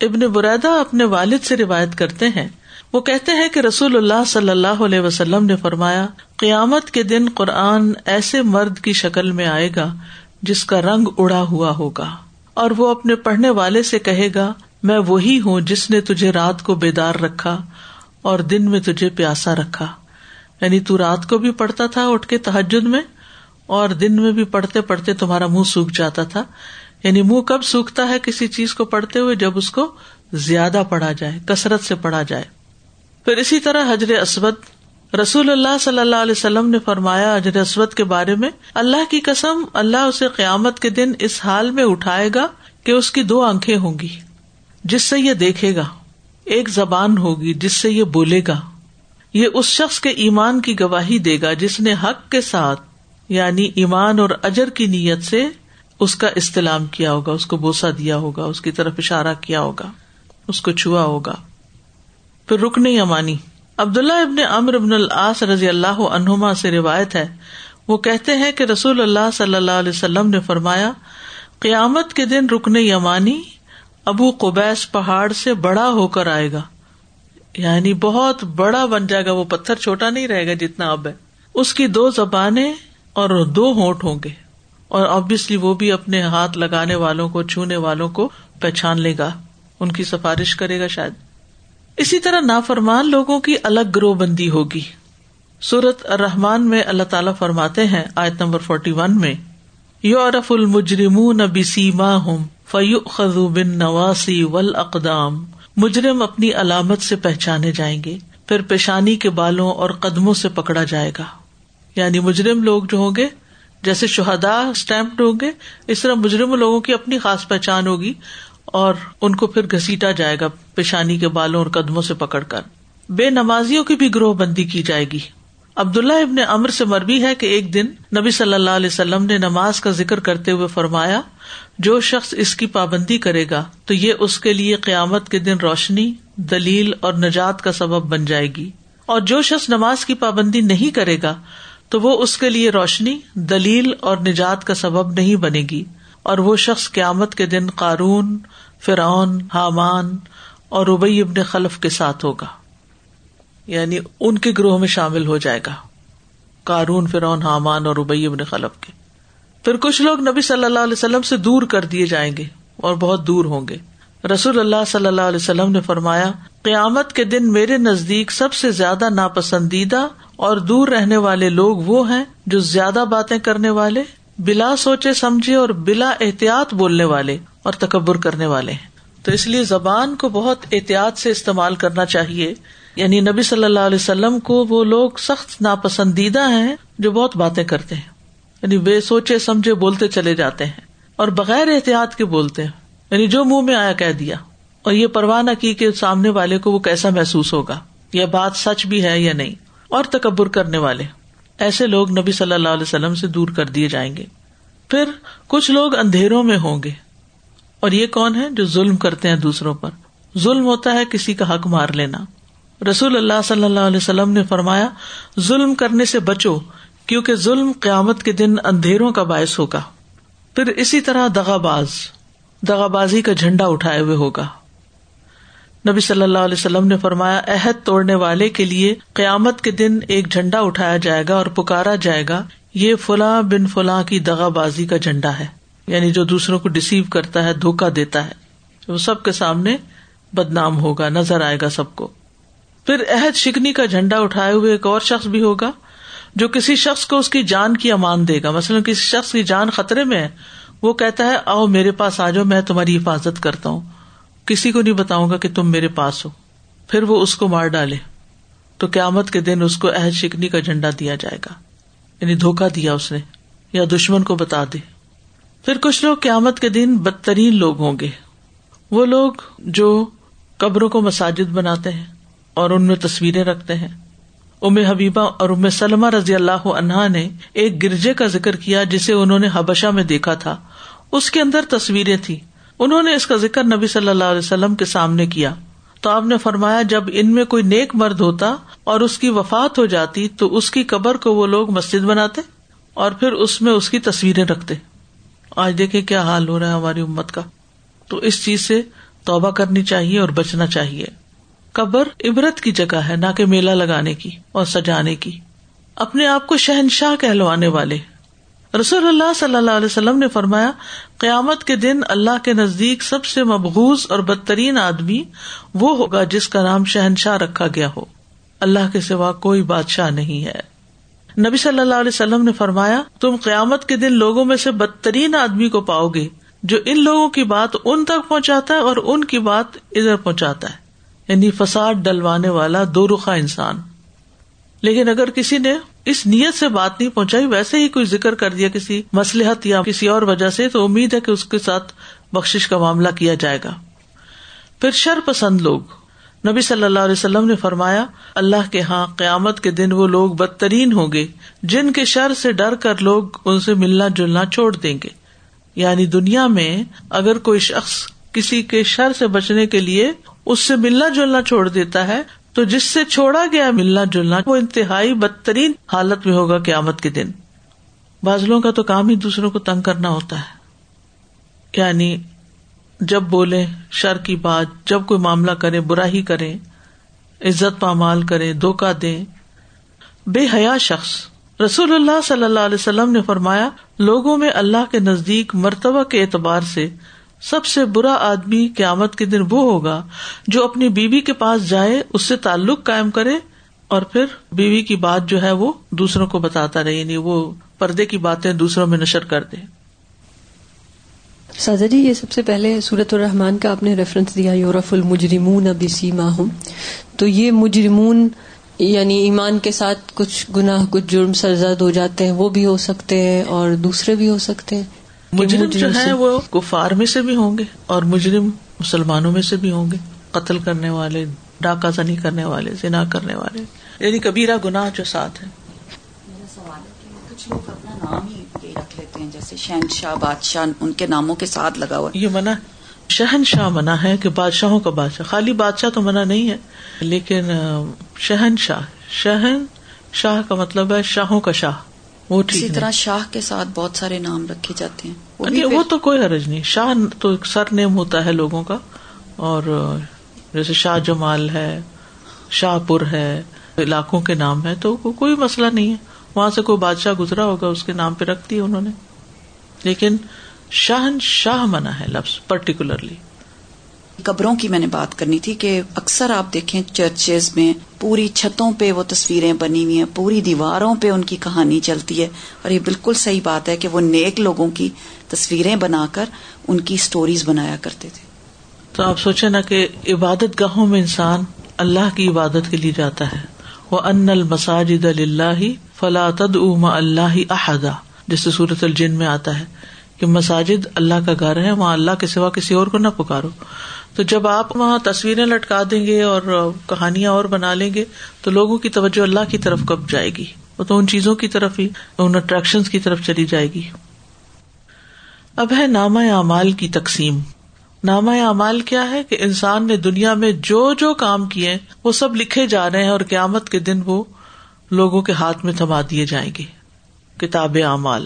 Speaker 1: ابن برعیدہ اپنے والد سے روایت کرتے ہیں وہ کہتے ہیں کہ رسول اللہ صلی اللہ علیہ وسلم نے فرمایا، قیامت کے دن قرآن ایسے مرد کی شکل میں آئے گا جس کا رنگ اڑا ہوا ہوگا، اور وہ اپنے پڑھنے والے سے کہے گا، میں وہی ہوں جس نے تجھے رات کو بیدار رکھا اور دن میں تجھے پیاسا رکھا۔ یعنی تو رات کو بھی پڑھتا تھا اٹھ کے تحجد میں، اور دن میں بھی پڑھتے پڑھتے تمہارا منہ سوکھ جاتا تھا۔ یعنی منہ کب سوکھتا ہے کسی چیز کو پڑھتے ہوئے جب اس کو زیادہ پڑھا جائے، کثرت سے پڑھا جائے۔ پھر اسی طرح حجر اسود، رسول اللہ صلی اللہ علیہ وسلم نے فرمایا، حجر اسود کے بارے میں، اللہ کی قسم، اللہ اسے قیامت کے دن اس حال میں اٹھائے گا کہ اس کی دو آنکھیں ہوں گی، جس سے یہ دیکھے گا، ایک زبان ہوگی جس سے یہ بولے گا۔ یہ اس شخص کے ایمان کی گواہی دے گا جس نے حق کے ساتھ یعنی ایمان اور اجر کی نیت سے اس کا استعلام کیا ہوگا، اس کو بوسا دیا ہوگا، اس کی طرف اشارہ کیا ہوگا، اس کو چھوا ہوگا۔ پھر رکن یمانی۔ عبداللہ ابن امر ابن العاص رضی اللہ عنہما سے روایت ہے۔ وہ کہتے ہیں کہ رسول اللہ صلی اللہ علیہ وسلم نے فرمایا، قیامت کے دن رکن یمانی ابو قبیس پہاڑ سے بڑا ہو کر آئے گا۔ یعنی بہت بڑا بن جائے گا، وہ پتھر چھوٹا نہیں رہے گا جتنا اب ہے۔ اس کی دو زبانیں اور دو ہونٹ ہوں گے۔ اور آبیسلی وہ بھی اپنے ہاتھ لگانے والوں کو، چھونے والوں کو پہچان لے گا۔ ان کی سفارش کرے گا شاید۔ اسی طرح نافرمان لوگوں کی الگ گروہ بندی ہوگی۔ سورت الرحمان میں اللہ تعالیٰ فرماتے ہیں، آیت نمبر فورٹی ون میں یو ارف المجرم نبی ہوں فیو خزو بن نواسی ول اقدام مجرم اپنی علامت سے پہچانے جائیں گے، پھر پیشانی کے بالوں اور قدموں سے پکڑا جائے گا۔ یعنی مجرم لوگ جو ہوں گے، جیسے شہدا اسٹمپڈ ہوں گے، اس طرح مجرم لوگوں کی اپنی خاص پہچان ہوگی۔ اور ان کو پھر گھسیٹا جائے گا پیشانی کے بالوں اور قدموں سے پکڑ کر۔ بے نمازیوں کی بھی گروہ بندی کی جائے گی۔ عبداللہ ابن امر سے مربی ہے کہ ایک دن نبی صلی اللہ علیہ وسلم نے نماز کا ذکر کرتے ہوئے فرمایا، جو شخص اس کی پابندی کرے گا تو یہ اس کے لیے قیامت کے دن روشنی، دلیل اور نجات کا سبب بن جائے گی۔ اور جو شخص نماز کی پابندی نہیں کرے گا تو وہ اس کے لیے روشنی، دلیل اور نجات کا سبب نہیں بنے گی۔ اور وہ شخص قیامت کے دن قارون، فرعون، حامان اور ربئی ابن خلف کے ساتھ ہوگا۔ یعنی ان کے گروہ میں شامل ہو جائے گا۔ کارون فرعون، حامان اور ربئی ابن خلف کے۔ پھر کچھ لوگ نبی صلی اللہ علیہ وسلم سے دور کر دیے جائیں گے اور بہت دور ہوں گے۔ رسول اللہ صلی اللہ علیہ وسلم نے فرمایا، قیامت کے دن میرے نزدیک سب سے زیادہ ناپسندیدہ اور دور رہنے والے لوگ وہ ہیں جو زیادہ باتیں کرنے والے بلا سوچے سمجھے اور بلا احتیاط بولنے والے اور تکبر کرنے والے ہیں۔ تو اس لیے زبان کو بہت احتیاط سے استعمال کرنا چاہیے۔ یعنی نبی صلی اللہ علیہ وسلم کو وہ لوگ سخت ناپسندیدہ ہیں جو بہت باتیں کرتے ہیں۔ یعنی بے سوچے سمجھے بولتے چلے جاتے ہیں اور بغیر احتیاط کے بولتے ہیں۔ یعنی جو منہ میں آیا کہہ دیا۔ اور یہ پرواہ نہ کی کہ سامنے والے کو وہ کیسا محسوس ہوگا۔ یہ بات سچ بھی ہے یا نہیں۔ اور تکبر کرنے والے۔ ایسے لوگ نبی صلی اللہ علیہ وسلم سے دور کر دیے جائیں گے۔ پھر کچھ لوگ اندھیروں میں ہوں گے۔ اور یہ کون ہے جو ظلم کرتے ہیں دوسروں پر؟ ظلم ہوتا ہے کسی کا حق مار لینا۔ رسول اللہ صلی اللہ علیہ وسلم نے فرمایا، ظلم کرنے سے بچو، کیونکہ ظلم قیامت کے دن اندھیروں کا باعث ہوگا۔ پھر اسی طرح دغا باز دغا بازی کا جھنڈا اٹھائے ہوئے ہوگا۔ نبی صلی اللہ علیہ وسلم نے فرمایا، عہد توڑنے والے کے لیے قیامت کے دن ایک جھنڈا اٹھایا جائے گا اور پکارا جائے گا، یہ فلاں بن فلاں کی دغا بازی کا جھنڈا ہے۔ یعنی جو دوسروں کو ڈسیو کرتا ہے دھوکا دیتا ہے۔ وہ سب کے سامنے بدنام ہوگا، نظر آئے گا سب کو۔ پھر عہد شکنی کا جھنڈا اٹھائے ہوئے ایک اور شخص بھی ہوگا، جو کسی شخص کو اس کی جان کی امان دے گا۔ مثلاً کسی شخص کی جان خطرے میں ہے، وہ کہتا ہے، آؤ میرے پاس آ جاؤ، میں تمہاری حفاظت کرتا ہوں۔ کسی کو نہیں بتاؤں گا کہ تم میرے پاس ہو۔ پھر وہ اس کو مار ڈالے۔ تو قیامت کے دن اس کو عہد شکنی کا جھنڈا دیا جائے گا۔ یعنی دھوکا دیا اس نے۔ یا دشمن کو بتا دے۔ پھر کچھ لوگ قیامت کے دن بدترین لوگ ہوں گے۔ وہ لوگ جو قبروں کو مساجد بناتے ہیں اور ان میں تصویریں رکھتے ہیں۔ ام حبیبہ اور ام سلم رضی اللہ عنہا نے ایک گرجے کا ذکر کیا جسے انہوں نے حبشہ میں دیکھا تھا۔ اس کے اندر تصویریں تھی انہوں نے اس کا ذکر نبی صلی اللہ علیہ وسلم کے سامنے کیا۔ تو آپ نے فرمایا، جب ان میں کوئی نیک مرد ہوتا اور اس کی وفات ہو جاتی، تو اس کی قبر کو وہ لوگ مسجد بناتے اور پھر اس میں اس کی تصویریں رکھتے۔ آج دیکھے کیا حال ہو رہا ہے ہماری امت کا۔ تو اس چیز سے توبہ کرنی چاہیے اور بچنا چاہیے۔ قبر عبرت کی جگہ ہے، نہ کہ میلہ لگانے کی اور سجانے کی۔ اپنے آپ کو شہنشاہ کہلوانے والے۔ رسول اللہ صلی اللہ علیہ وسلم نے فرمایا، قیامت کے دن اللہ کے نزدیک سب سے مبغوز اور بدترین آدمی وہ ہوگا جس کا نام شہنشاہ رکھا گیا ہو۔ اللہ کے سوا کوئی بادشاہ نہیں ہے۔ نبی صلی اللہ علیہ وسلم نے فرمایا، تم قیامت کے دن لوگوں میں سے بدترین آدمی کو پاؤ گے، جو ان لوگوں کی بات ان تک پہنچاتا ہے اور ان کی بات ادھر پہنچاتا ہے۔ یعنی فساد ڈلوانے والا دو رخا انسان۔ لیکن اگر کسی نے اس نیت سے بات نہیں پہنچائی، ویسے ہی کوئی ذکر کر دیا کسی مسلحت یا کسی اور وجہ سے، تو امید ہے کہ اس کے ساتھ بخش کا معاملہ کیا جائے گا۔ پھر شر پسند لوگ۔ نبی صلی اللہ علیہ وسلم نے فرمایا، اللہ کے ہاں قیامت کے دن وہ لوگ بدترین ہوں گے، جن کے شر سے ڈر کر لوگ ان سے ملنا جلنا چھوڑ دیں گے۔ یعنی دنیا میں اگر کوئی شخص کسی کے شر سے بچنے کے لیے اس سے ملنا جلنا چھوڑ دیتا ہے تو جس سے چھوڑا گیا ملنا جلنا، وہ انتہائی بدترین حالت میں ہوگا قیامت کے دن۔ بازلوں کا تو کام ہی دوسروں کو تنگ کرنا ہوتا ہے۔ یعنی جب بولے شر کی بات، جب کوئی معاملہ کرے برا ہی کرے عزت پامال کرے دھوکا دے بے حیا شخص۔ رسول اللہ صلی اللہ علیہ وسلم نے فرمایا، لوگوں میں اللہ کے نزدیک مرتبہ کے اعتبار سے سب سے برا آدمی قیامت کے دن وہ ہوگا جو اپنی بیوی کے پاس جائے، اس سے تعلق قائم کرے اور پھر بیوی کی بات جو ہے وہ دوسروں کو بتاتا رہے یعنی وہ پردے کی باتیں دوسروں میں نشر کر دے۔
Speaker 4: سازا جی یہ سب سے پہلے سورت الرحمان کا آپ نے ریفرنس دیا، یورف المجرمون اب اسی ماہم تو یہ مجرمون یعنی ایمان کے ساتھ کچھ گناہ، کچھ جرم، سرزد ہو جاتے ہیں، وہ بھی ہو سکتے ہیں اور دوسرے بھی ہو سکتے ہیں۔
Speaker 1: مجرم جو ہے وہ کفار میں سے بھی ہوں گے اور مجرم مسلمانوں میں سے بھی ہوں گے قتل کرنے والے ڈاکہ زنی کرنے والے زنا کرنے والے یعنی کبیرہ گناہ جو ساتھ ہے
Speaker 5: کچھ لوگ اپنا نام ہی یہ رکھ لیتے ہیں جیسے شہنشاہ بادشاہ ان کے ناموں کے ساتھ لگا ہوا
Speaker 1: یہ منع شہن شاہ منع ہے کہ بادشاہوں کا بادشاہ خالی بادشاہ تو منع نہیں ہے لیکن شہن شاہ شہن شاہ کا مطلب ہے شاہوں کا شاہ۔ وہ
Speaker 5: اسی طرح شاہ کے ساتھ بہت سارے نام رکھے جاتے
Speaker 1: ہیں۔ وہ تو کوئی حرج نہیں۔ شاہ تو سر نیم ہوتا ہے لوگوں کا۔ اور جیسے شاہ جمال ہے شاہ پور ہے علاقوں کے نام ہے تو کوئی مسئلہ نہیں ہے۔ وہاں سے کوئی بادشاہ گزرا ہوگا اس کے نام پہ رکھ دی انہوں نے۔ لیکن شاہن شاہ منا ہے لفظ پرٹیکولرلی
Speaker 5: قبروں کی میں نے بات کرنی تھی کہ اکثر آپ دیکھیں چرچز میں پوری چھتوں پہ وہ تصویریں بنی ہوئی ہیں، پوری دیواروں پہ ان کی کہانی چلتی ہے اور یہ بالکل صحیح بات ہے کہ وہ نیک لوگوں کی تصویریں بنا کر ان کی اسٹوریز بنایا کرتے تھے۔
Speaker 1: تو آپ سوچے نا کہ عبادت گاہوں میں انسان اللہ کی عبادت کے لیے جاتا ہے۔ وہ ان المساجد اللہ فلا تد اما اللہ احدا جس سے الجن میں آتا ہے کہ مساجد اللہ کا گھر ہے، وہاں اللہ کے سوا کسی اور کو نہ پکارو۔ تو جب آپ وہاں تصویریں لٹکا دیں گے اور کہانیاں اور بنا لیں گے، تو لوگوں کی توجہ اللہ کی طرف کب جائے گی؟ وہ تو ان چیزوں کی طرف ہی، ان اٹریکشن کی طرف چلی جائے گی۔ اب ہے نامہ اعمال کی تقسیم۔ نامہ اعمال کیا ہے کہ انسان نے دنیا میں جو جو کام کیے، وہ سب لکھے جا رہے ہیں اور قیامت کے دن وہ لوگوں کے ہاتھ میں تھما دیے جائیں گے۔ کتاب اعمال۔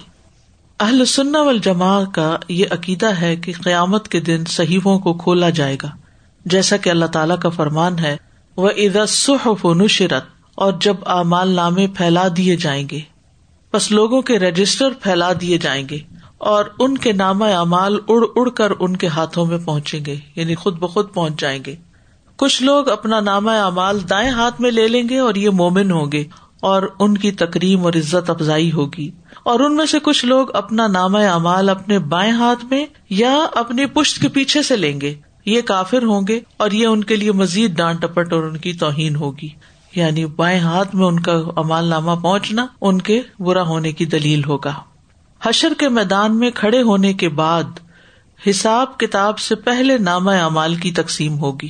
Speaker 1: اہل سننا والجماع کا یہ عقیدہ ہے کہ قیامت کے دن صحیحوں کو کھولا جائے گا۔ جیسا کہ اللہ تعالیٰ کا فرمان ہے وہ ادا و نشرت، اور جب اعمال نامے پھیلا دیے جائیں گے۔ بس لوگوں کے رجسٹر پھیلا دیے جائیں گے، اور ان کے نام اعمال اڑ اڑ کر ان کے ہاتھوں میں پہنچیں گے یعنی خود بخود پہنچ جائیں گے۔ کچھ لوگ اپنا نامہ اعمال دائیں ہاتھ میں لے لیں گے اور یہ مومن ہوں گے اور ان کی تکریم اور عزت افزائی ہوگی۔ اور ان میں سے کچھ لوگ اپنا نام اعمال اپنے بائیں ہاتھ میں یا اپنی پشت کے پیچھے سے لیں گے۔ یہ کافر ہوں گے اور یہ ان کے لیے مزید ڈانٹ ٹپٹ اور ان کی توہین ہوگی۔ یعنی بائیں ہاتھ میں ان کا امال نامہ پہنچنا ان کے برا ہونے کی دلیل ہوگا۔ حشر کے میدان میں کھڑے ہونے کے بعد حساب کتاب سے پہلے نامہ اعمال کی تقسیم ہوگی۔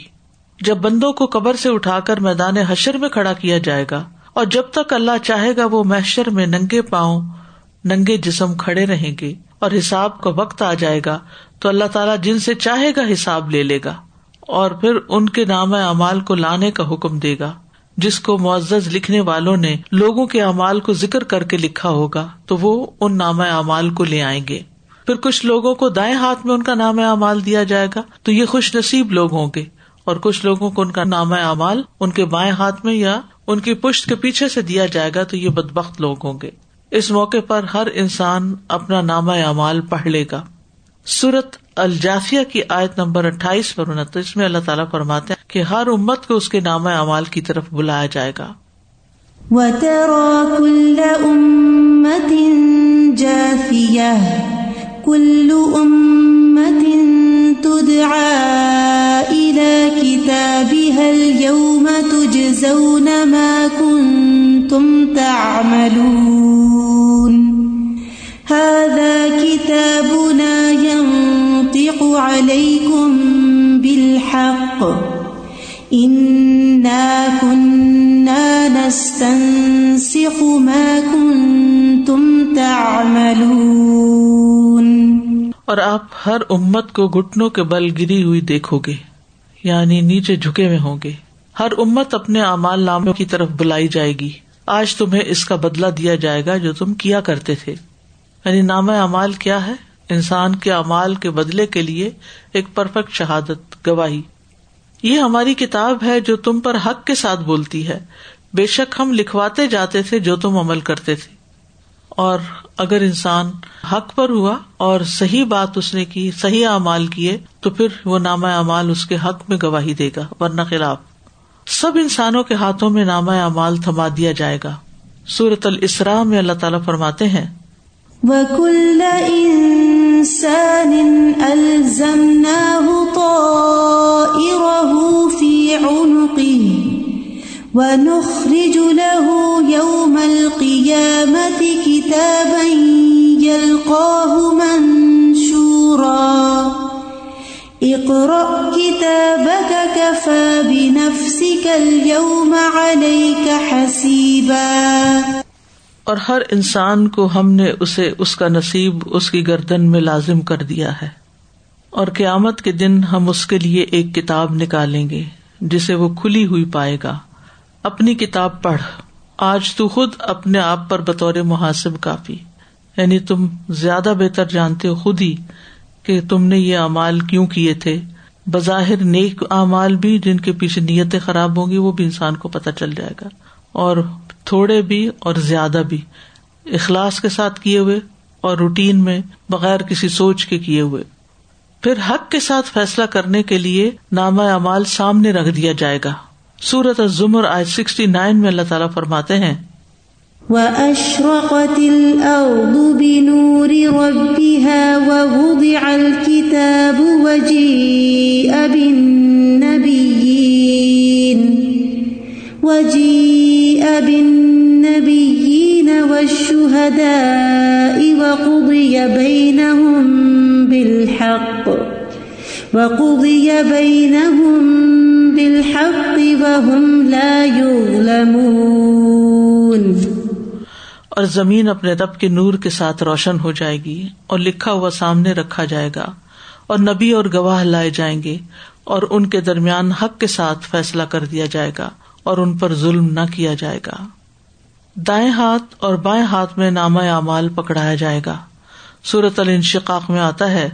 Speaker 1: جب بندوں کو قبر سے اٹھا کر میدان حشر میں کھڑا کیا جائے گا اور جب تک اللہ چاہے گا وہ محشر میں ننگے پاؤں، ننگے جسم کھڑے رہیں گے اور حساب کا وقت آ جائے گا، تو اللہ تعالیٰ جن سے چاہے گا حساب لے لے گا اور پھر ان کے نام اعمال کو لانے کا حکم دے گا۔ جس کو معزز لکھنے والوں نے لوگوں کے اعمال کو ذکر کر کے لکھا ہوگا، تو وہ ان نام اعمال کو لے آئیں گے۔ پھر کچھ لوگوں کو دائیں ہاتھ میں ان کا نام اعمال دیا جائے گا، تو یہ خوش نصیب لوگ ہوں گے۔ اور کچھ لوگوں کو ان کا نام اعمال ان کے بائیں ہاتھ میں یا ان کی پشت کے پیچھے سے دیا جائے گا تو یہ بدبخت لوگ ہوں گے۔ اس موقع پر ہر انسان اپنا نامہ اعمال پڑھ لے گا۔ سورت الجافیہ کی آیت نمبر اٹھائیس پر انتیس میں اللہ تعالیٰ فرماتے ہیں کہ ہر امت کو اس کے نام اعمال کی طرف بلایا جائے گا۔
Speaker 2: كل
Speaker 1: ہر امت کو گٹنوں کے بل گری ہوئی دیکھو گے یعنی نیچے جھکے ہوئے ہوں گے۔ ہر امت اپنے امال ناموں کی طرف بلائی جائے گی۔ آج تمہیں اس کا بدلا دیا جائے گا جو تم کیا کرتے تھے۔ یعنی نام امال کیا ہے؟ انسان کے امال کے بدلے کے لیے ایک پرفیکٹ شہادت گواہی۔ یہ ہماری کتاب ہے جو تم پر حق کے ساتھ بولتی ہے۔ بے شک ہم لکھواتے جاتے تھے جو تم عمل کرتے تھے۔ اور اگر انسان حق پر ہوا اور صحیح بات اس نے کی، صحیح اعمال کیے، تو پھر وہ نامہ اعمال اس کے حق میں گواہی دے گا، ورنہ خلاف۔ سب انسانوں کے ہاتھوں میں نامہ اعمال تھما دیا جائے گا۔ سورت الاسراء میں اللہ تعالیٰ فرماتے ہیں،
Speaker 2: وَكُلَّ إِنسَانٍ أَلْزَمْنَاهُ طَائِرَهُ فِي عُنُقِهِ القيامة كتابا يلقاه منشورا. اقرأ كتابك كفى بنفسك اليوم عليك حسيبا.
Speaker 1: اور ہر انسان کو ہم نے اسے اس کا نصیب اس کی گردن میں لازم کر دیا ہے۔ اور قیامت کے دن ہم اس کے لیے ایک کتاب نکالیں گے جسے وہ کھلی ہوئی پائے گا۔ اپنی کتاب پڑھ۔ آج تو خود اپنے آپ پر بطور محاسب کافی۔ یعنی تم زیادہ بہتر جانتے ہو خود ہی کہ تم نے یہ امال کیوں کیے تھے۔ بظاہر نیک اعمال بھی جن کے پیچھے نیتیں خراب ہوں گی، وہ بھی انسان کو پتہ چل جائے گا۔ اور تھوڑے بھی اور زیادہ بھی۔ اخلاص کے ساتھ کیے ہوئے اور روٹین میں بغیر کسی سوچ کے کیے ہوئے۔ پھر حق کے ساتھ فیصلہ کرنے کے لیے نامہ امال سامنے رکھ دیا جائے گا۔ سورت الزمر آج سکسٹی نائن میں اللہ تعالیٰ فرماتے ہیں۔
Speaker 2: وأشرقت الأرض بنور ربها ووضع الكتاب وجيء بالنبيين وجيء بالنبيين والشهداء وقضي بينهم بالحق وقضي بينهم بالحق وهم لا يظلمون۔
Speaker 1: اور زمین اپنے رب کے نور کے ساتھ روشن ہو جائے گی اور لکھا ہوا سامنے رکھا جائے گا اور نبی اور گواہ لائے جائیں گے اور ان کے درمیان حق کے ساتھ فیصلہ کر دیا جائے گا اور ان پر ظلم نہ کیا جائے گا۔ دائیں ہاتھ اور بائیں ہاتھ میں نامہ اعمال پکڑایا جائے گا۔ سورت الانشقاق میں آتا ہے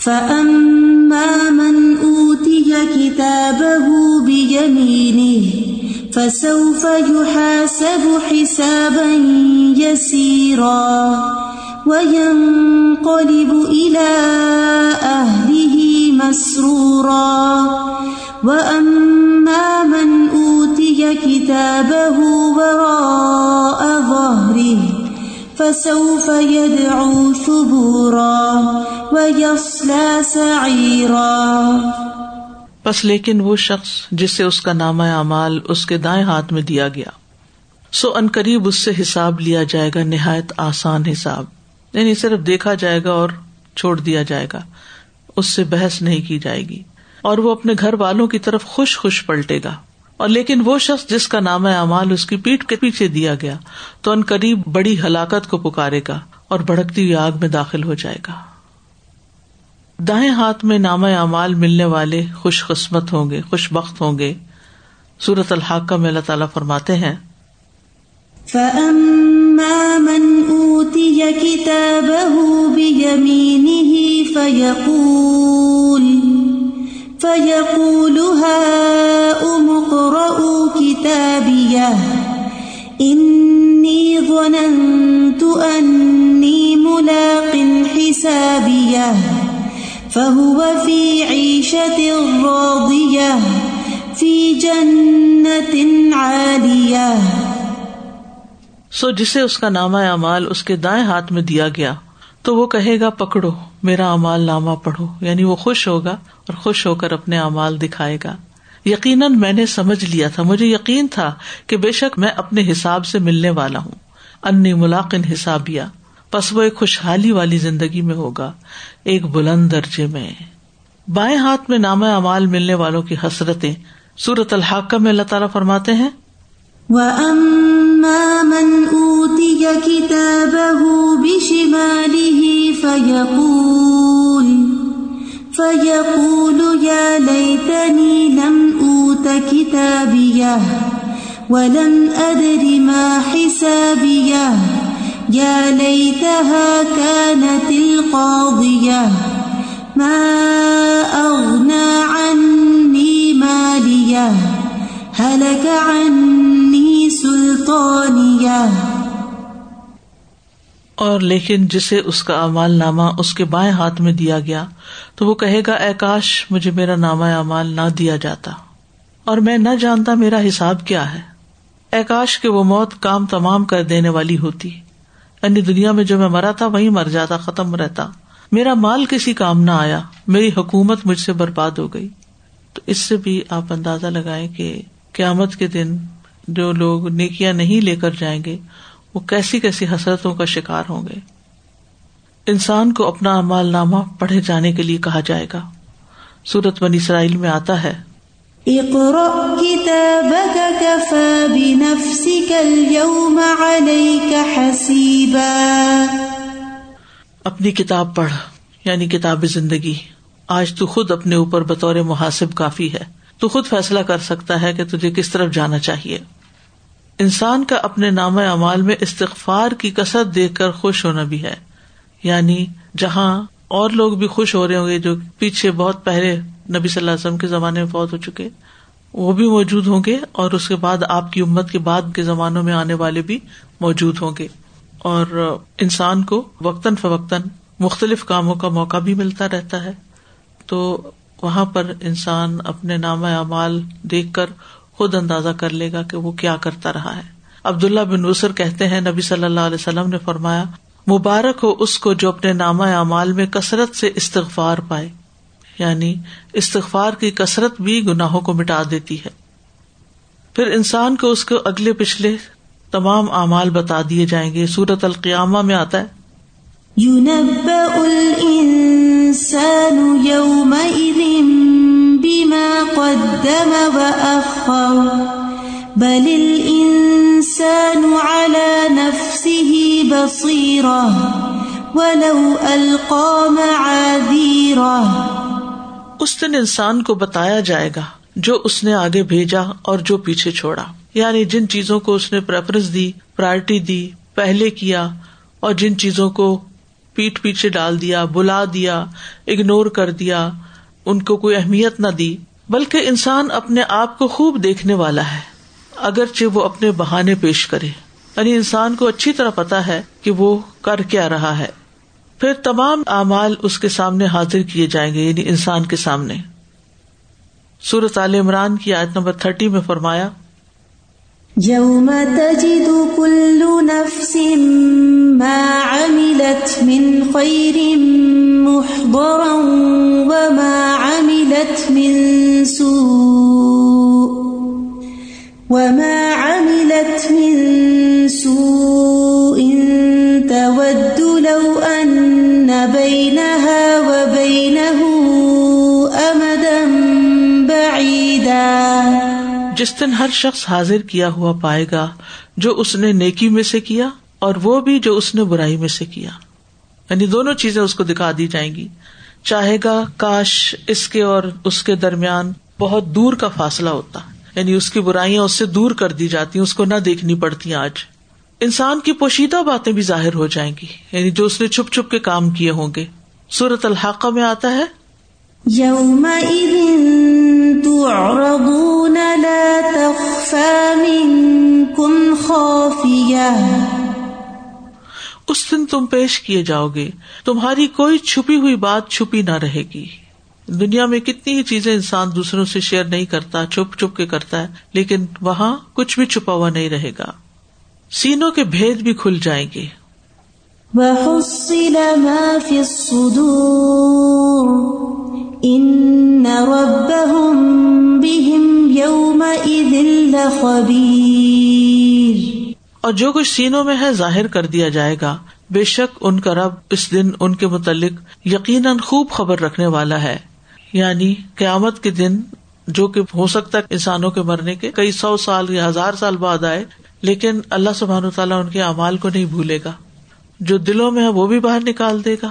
Speaker 2: فأما من أوتي كتابه بيمينه فسوف يحاسب حسابا يسيرا وينقلب إلى أهله مسرورا وأما من أوتي كتابه وراء ظهره فسوف يدعو ثبورا ويصلى سعيرا.
Speaker 1: بس لیکن وہ شخص جسے اس کا نامہ اعمال اس کے دائیں ہاتھ میں دیا گیا، سو ان قریب اس سے حساب لیا جائے گا، نہایت آسان حساب یعنی صرف دیکھا جائے گا اور چھوڑ دیا جائے گا، اس سے بحث نہیں کی جائے گی، اور وہ اپنے گھر والوں کی طرف خوش خوش پلٹے گا۔ اور لیکن وہ شخص جس کا نام اعمال اس کی پیٹ کے پیچھے دیا گیا تو ان قریب بڑی ہلاکت کو پکارے گا اور بھڑکتی ہوئی آگ میں داخل ہو جائے گا۔ دائیں ہاتھ میں نام اعمال ملنے والے خوش قسمت ہوں گے، خوش بخت ہوں گے۔ سورت الحاق میں اللہ تعالیٰ فرماتے ہیں،
Speaker 2: فأما من فيقول هاؤم اقرءوا كتابيه إني ظننت أني ملاق حسابيه فهو في عيشة راضية في جنة عالية
Speaker 1: سو جسے اس کا نامہ اعمال اس کے دائیں ہاتھ میں دیا گیا تو وہ کہے گا، پکڑو، میرا امال نامہ پڑھو. یعنی وہ خوش ہوگا اور خوش ہو کر اپنے امال دکھائے گا۔ یقیناً میں نے سمجھ لیا تھا، مجھے یقین تھا کہ بے شک میں اپنے حساب سے ملنے والا ہوں۔ انی ملاقن حسابیا بس وہ ایک خوشحالی والی زندگی میں ہوگا، ایک بلند درجے میں۔ بائیں ہاتھ میں نامہ امال ملنے والوں کی حسرتیں سورت الحاقہ میں اللہ تعالیٰ فرماتے ہیں،
Speaker 2: وَأَمَّا مَنْ أُوتِيَ كِتَابَهُ بِشِمَالِهِ فَيَقُولُ فَيَقُولُ، يَا لَيْتَنِي لَمْ أُوتَ كِتَابِيَهْ وَلَمْ أَدْرِ مَا حِسَابِيَهْ، يَا لَيْتَهَا كَانَتِ الْقَاضِيَةَ، مَا أَغْنَى عَنِّي مَالِيَهْ، هَلَكَ عَنِّي سُلْطَانِيَهْ.
Speaker 1: اور لیکن جسے اس کا امال نامہ اس کے بائیں ہاتھ میں دیا گیا، تو وہ کہے گا، اے کاش، مجھے میرا نامہ امال نہ دیا جاتا۔ اور میں نہ جانتا میرا حساب کیا ہے۔ اے کاش کہ وہ موت کام تمام کر دینے والی ہوتی۔ یعنی دنیا میں جو میں مرا تھا وہی مر جاتا، ختم رہتا۔ میرا مال کسی کام نہ آیا، میری حکومت مجھ سے برباد ہو گئی۔ تو اس سے بھی آپ اندازہ لگائیں کہ قیامت کے دن جو لوگ نیکیاں نہیں لے کر جائیں گے وہ کیسی کیسی حسرتوں کا شکار ہوں گے۔ انسان کو اپنا امال نامہ پڑھے جانے کے لیے کہا جائے گا۔ سورت بنی اسرائیل میں آتا ہے۔ اپنی کتاب پڑھ یعنی کتاب زندگی۔ آج تو خود اپنے اوپر بطور محاسب کافی ہے۔ تو خود فیصلہ کر سکتا ہے کہ تجھے کس طرف جانا چاہیے۔ انسان کا اپنے نام اعمال میں استغفار کی کثرت دیکھ کر خوش ہونا بھی ہے۔ یعنی جہاں اور لوگ بھی خوش ہو رہے ہوں گے جو پیچھے بہت پہلے نبی صلی اللہ علیہ وسلم کے زمانے میں فوت ہو چکے، وہ بھی موجود ہوں گے اور اس کے بعد آپ کی امت کے بعد کے زمانوں میں آنے والے بھی موجود ہوں گے۔ اور انسان کو وقتاً فوقتاً مختلف کاموں کا موقع بھی ملتا رہتا ہے۔ تو وہاں پر انسان اپنے نام اعمال دیکھ کر خود اندازہ کر لے گا کہ وہ کیا کرتا رہا ہے۔ عبداللہ بن وسر کہتے ہیں، نبی صلی اللہ علیہ وسلم نے فرمایا، مبارک ہو اس کو جو اپنے نامہ اعمال میں کثرت سے استغفار پائے۔ یعنی استغفار کی کثرت بھی گناہوں کو مٹا دیتی ہے۔ پھر انسان کو اس کو اگلے پچھلے تمام اعمال بتا دیے جائیں گے۔ سورت القیامہ میں آتا ہے۔
Speaker 2: قدم وأخر. بل الإنسان على نفسه بصيرة، ولو ألقى معاذيره
Speaker 1: اس دن انسان کو بتایا جائے گا جو اس نے آگے بھیجا اور جو پیچھے چھوڑا۔ یعنی جن چیزوں کو اس نے پریفرنس دی پرائرٹی دی، پہلے کیا، اور جن چیزوں کو پیٹ پیچھے ڈال دیا، بلا دیا اگنور کر دیا ان کو کوئی اہمیت نہ دی، بلکہ انسان اپنے آپ کو خوب دیکھنے والا ہے، اگرچہ وہ اپنے بہانے پیش کرے۔ یعنی انسان کو اچھی طرح پتا ہے کہ وہ کر کیا رہا ہے۔ پھر تمام اعمال اس کے سامنے حاضر کیے جائیں گے یعنی انسان کے سامنے۔ سورت عال عمران کی آیت نمبر تھرٹی میں فرمایا
Speaker 2: يوم تجد كل نفس ما عملت من خير محضرا من سوء وما عملت من سوء تود لو أن بينها وبينه أمدا بعيدا
Speaker 1: جس دن ہر شخص حاضر کیا ہوا پائے گا، جو اس نے نیکی میں سے کیا اور وہ بھی جو اس نے برائی میں سے کیا۔ یعنی دونوں چیزیں اس کو دکھا دی جائیں گی۔ چاہے گا کاش اس کے اور اس کے درمیان بہت دور کا فاصلہ ہوتا۔ یعنی اس کی برائیاں اس سے دور کر دی جاتی اس کو نہ دیکھنی پڑتی آج۔ انسان کی پوشیدہ باتیں بھی ظاہر ہو جائیں گی۔ یعنی جو اس نے چھپ چھپ کے کام کیے ہوں گے۔ سورت الحاقہ میں آتا ہے۔
Speaker 2: تعرضون لا تخفى منكم خافية۔
Speaker 1: اس دن تم پیش کیے جاؤ گے۔ تمہاری کوئی چھپی ہوئی بات چھپی نہ رہے گی۔ دنیا میں کتنی ہی چیزیں انسان دوسروں سے شیئر نہیں کرتا، چھپ چھپ کے کرتا ہے، لیکن وہاں کچھ بھی چھپا ہوا نہیں رہے گا۔ سینوں کے بھید بھی کھل جائیں گے۔
Speaker 2: وحصل ما في
Speaker 1: اور جو کچھ سینوں میں ہے ظاہر کر دیا جائے گا۔ بے شک ان کا رب اس دن ان کے متعلق یقیناً خوب خبر رکھنے والا ہے۔ یعنی قیامت کے دن جو کہ ہو سکتا ہے انسانوں کے مرنے کے کئی سو سال یا ہزار سال بعد آئے، لیکن اللہ سبحان و تعالیٰ ان کے اعمال کو نہیں بھولے گا۔ جو دلوں میں ہے وہ بھی باہر نکال دے گا۔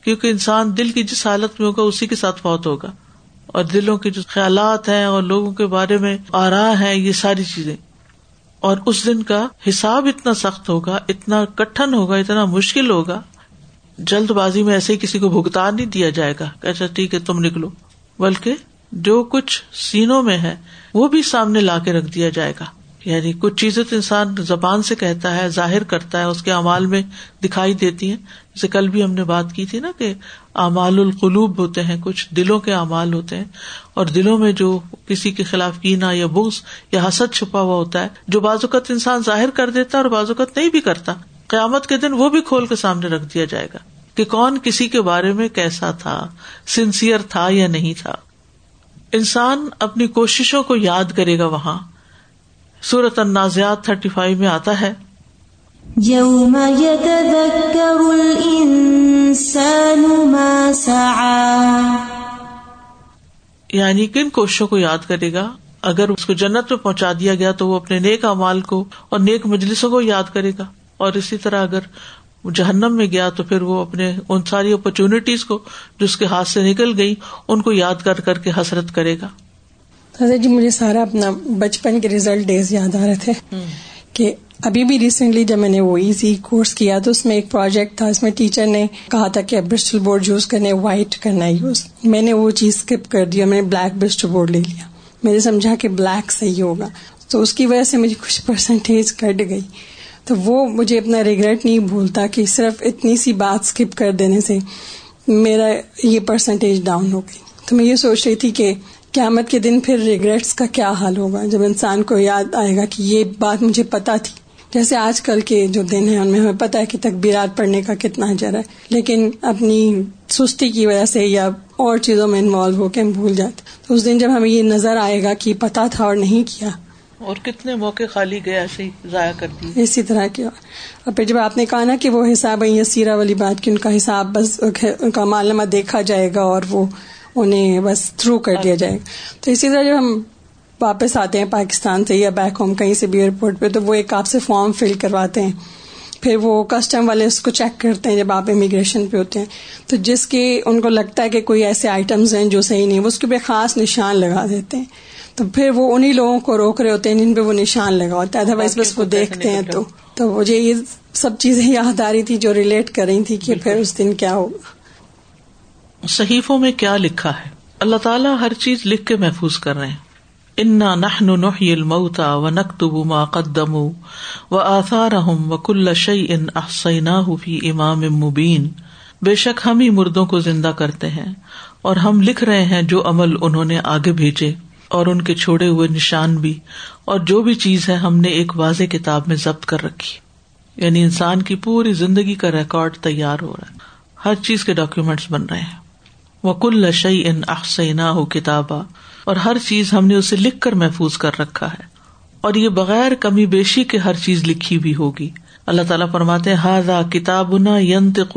Speaker 1: کیونکہ انسان دل کی جس حالت میں ہوگا اسی کے ساتھ فوت ہوگا۔ اور دلوں کے جو خیالات ہیں اور لوگوں کے بارے میں آرا ہے یہ ساری چیزیں۔ اور اس دن کا حساب اتنا سخت ہوگا، اتنا کٹن ہوگا، اتنا مشکل ہوگا، جلد بازی میں ایسے ہی کسی کو بھگتان نہیں دیا جائے گا اچھا ٹھیک ہے، تم نکلو۔ بلکہ جو کچھ سینوں میں ہے، وہ بھی سامنے لا کے رکھ دیا جائے گا۔ یعنی کچھ چیزیں تو انسان زبان سے کہتا ہے، ظاہر کرتا ہے، اس کے امال میں دکھائی دیتی ہیں۔ جیسے کل بھی ہم نے بات کی تھی نا کہ امال القلوب ہوتے ہیں، کچھ دلوں کے امال ہوتے ہیں اور دلوں میں جو کسی کے خلاف کینا یا بوس یا حسد چھپا ہوا ہوتا ہے، جو بازوقت انسان ظاہر کر دیتا ہے اور بازوقت نہیں بھی کرتا۔ قیامت کے دن وہ بھی کھول کے سامنے رکھ دیا جائے گا کہ کون کسی کے بارے میں کیسا تھا سنسیئر تھا یا نہیں تھا۔ انسان اپنی کوششوں کو یاد کرے گا وہاں۔ سورت النازیات تھرٹی فائیو میں آتا ہے
Speaker 2: يوم يتذكر الإنسان ما سعى.
Speaker 1: یعنی کن کوششوں کو یاد کرے گا؟ اگر اس کو جنت میں پہنچا دیا گیا تو وہ اپنے نیک امال کو اور نیک مجلسوں کو یاد کرے گا۔ اور اسی طرح اگر وہ جہنم میں گیا تو پھر وہ اپنے ان ساری اپرچونیٹیز کو جو اس کے ہاتھ سے نکل گئی ان کو یاد کر کر کے حسرت کرے گا۔
Speaker 6: حضرت جی مجھے سارا اپنا بچپن کے ریزلٹ ڈیز یاد آ رہے تھے کہ ابھی بھی ریسنٹلی جب میں نے وہ ایزی کورس کیا تو اس میں ایک پروجیکٹ تھا، اس میں ٹیچر نے کہا تھا کہ برسٹل بورڈ یوز کرنے وائٹ کرنا ہے یوز میں نے وہ چیز اسکپ کر دیا، میں نے بلیک برسٹل بورڈ لے لیا۔ میں نے سمجھا کہ بلیک صحیح ہوگا۔ تو اس کی وجہ سے مجھے کچھ پرسنٹیج کٹ گئی۔ تو وہ مجھے اپنا ریگریٹ نہیں بھولتا کہ صرف اتنی سی بات اسکپ کر دینے سے میرا یہ پرسنٹیج ڈاؤن ہو گئی۔ تو میں یہ سوچ رہی تھی کہ قیامت کے دن پھر ریگریٹس کا کیا حال ہوگا؟ جب انسان کو یاد آئے گا کہ یہ بات مجھے پتا تھی۔ جیسے آج کل کے جو دن ہیں ان میں ہمیں پتا ہے کہ تکبیرات پڑھنے کا کتنا اجر ہے لیکن اپنی سستی کی وجہ سے یا اور چیزوں میں انوالو ہو کے ہم بھول جاتے تو اس دن جب ہمیں یہ نظر آئے گا کہ پتا تھا اور نہیں کیا۔
Speaker 1: اور کتنے موقع خالی گئے ایسے ہی ضائع کر دی
Speaker 6: اسی طرح کی۔ اور پھر جب آپ نے کہا نا کہ وہ حساب ہے سیرا والی بات کہ ان کا حساب بس ان کا معلومہ دیکھا جائے گا اور وہ انہیں بس تھرو کر دیا جائے گا۔ تو اسی طرح جب ہم واپس آتے ہیں پاکستان سے یا بیک ہوم کہیں سے بھی ایئرپورٹ پہ تو وہ ایک آپ سے فارم فل کرواتے ہیں۔ پھر وہ کسٹم والے اس کو چیک کرتے ہیں جب آپ امیگریشن پہ ہوتے ہیں۔ تو جس کے ان کو لگتا ہے کہ کوئی ایسے آئٹمز ہیں جو صحیح نہیں وہ اس کے پہ خاص نشان لگا دیتے ہیں۔ تو پھر وہ انہیں لوگوں کو روک رہے ہوتے ہیں جن پہ وہ نشان لگا ہوتا ہے۔ ادر وائز بس وہ دیکھتے ہیں۔ تو تو مجھے یہ سب چیزیں یاد آ رہی تھی جو ریلیٹ کر رہی تھی کہ پھر اس دن کیا ہوگا۔
Speaker 1: صحیفوں میں کیا لکھا ہے؟ اللہ تعالیٰ ہر چیز لکھ کے محفوظ کر رہے ہیں۔ انا نحن نحيي الموتى ونكتب ما قدموا وآثارهم وكل شيء احصيناه في امام مبين۔ بے شک ہم ہی مردوں کو زندہ کرتے ہیں اور ہم لکھ رہے ہیں جو عمل انہوں نے آگے بھیجے اور ان کے چھوڑے ہوئے نشان بھی اور جو بھی چیز ہے ہم نے ایک واضح کتاب میں ضبط کر رکھی۔ یعنی انسان کی پوری زندگی کا ریکارڈ تیار ہو رہا ہے۔ ہر چیز کے ڈاکیومینٹس بن رہے ہیں۔ وہ کل شعی ان احسینا ہو کتابہ اور ہر چیز ہم نے اسے لکھ کر محفوظ کر رکھا ہے۔ اور یہ بغیر کمی بیشی کے ہر چیز لکھی بھی ہوگی۔ اللہ تعالیٰ فرماتے ہاضا کتاب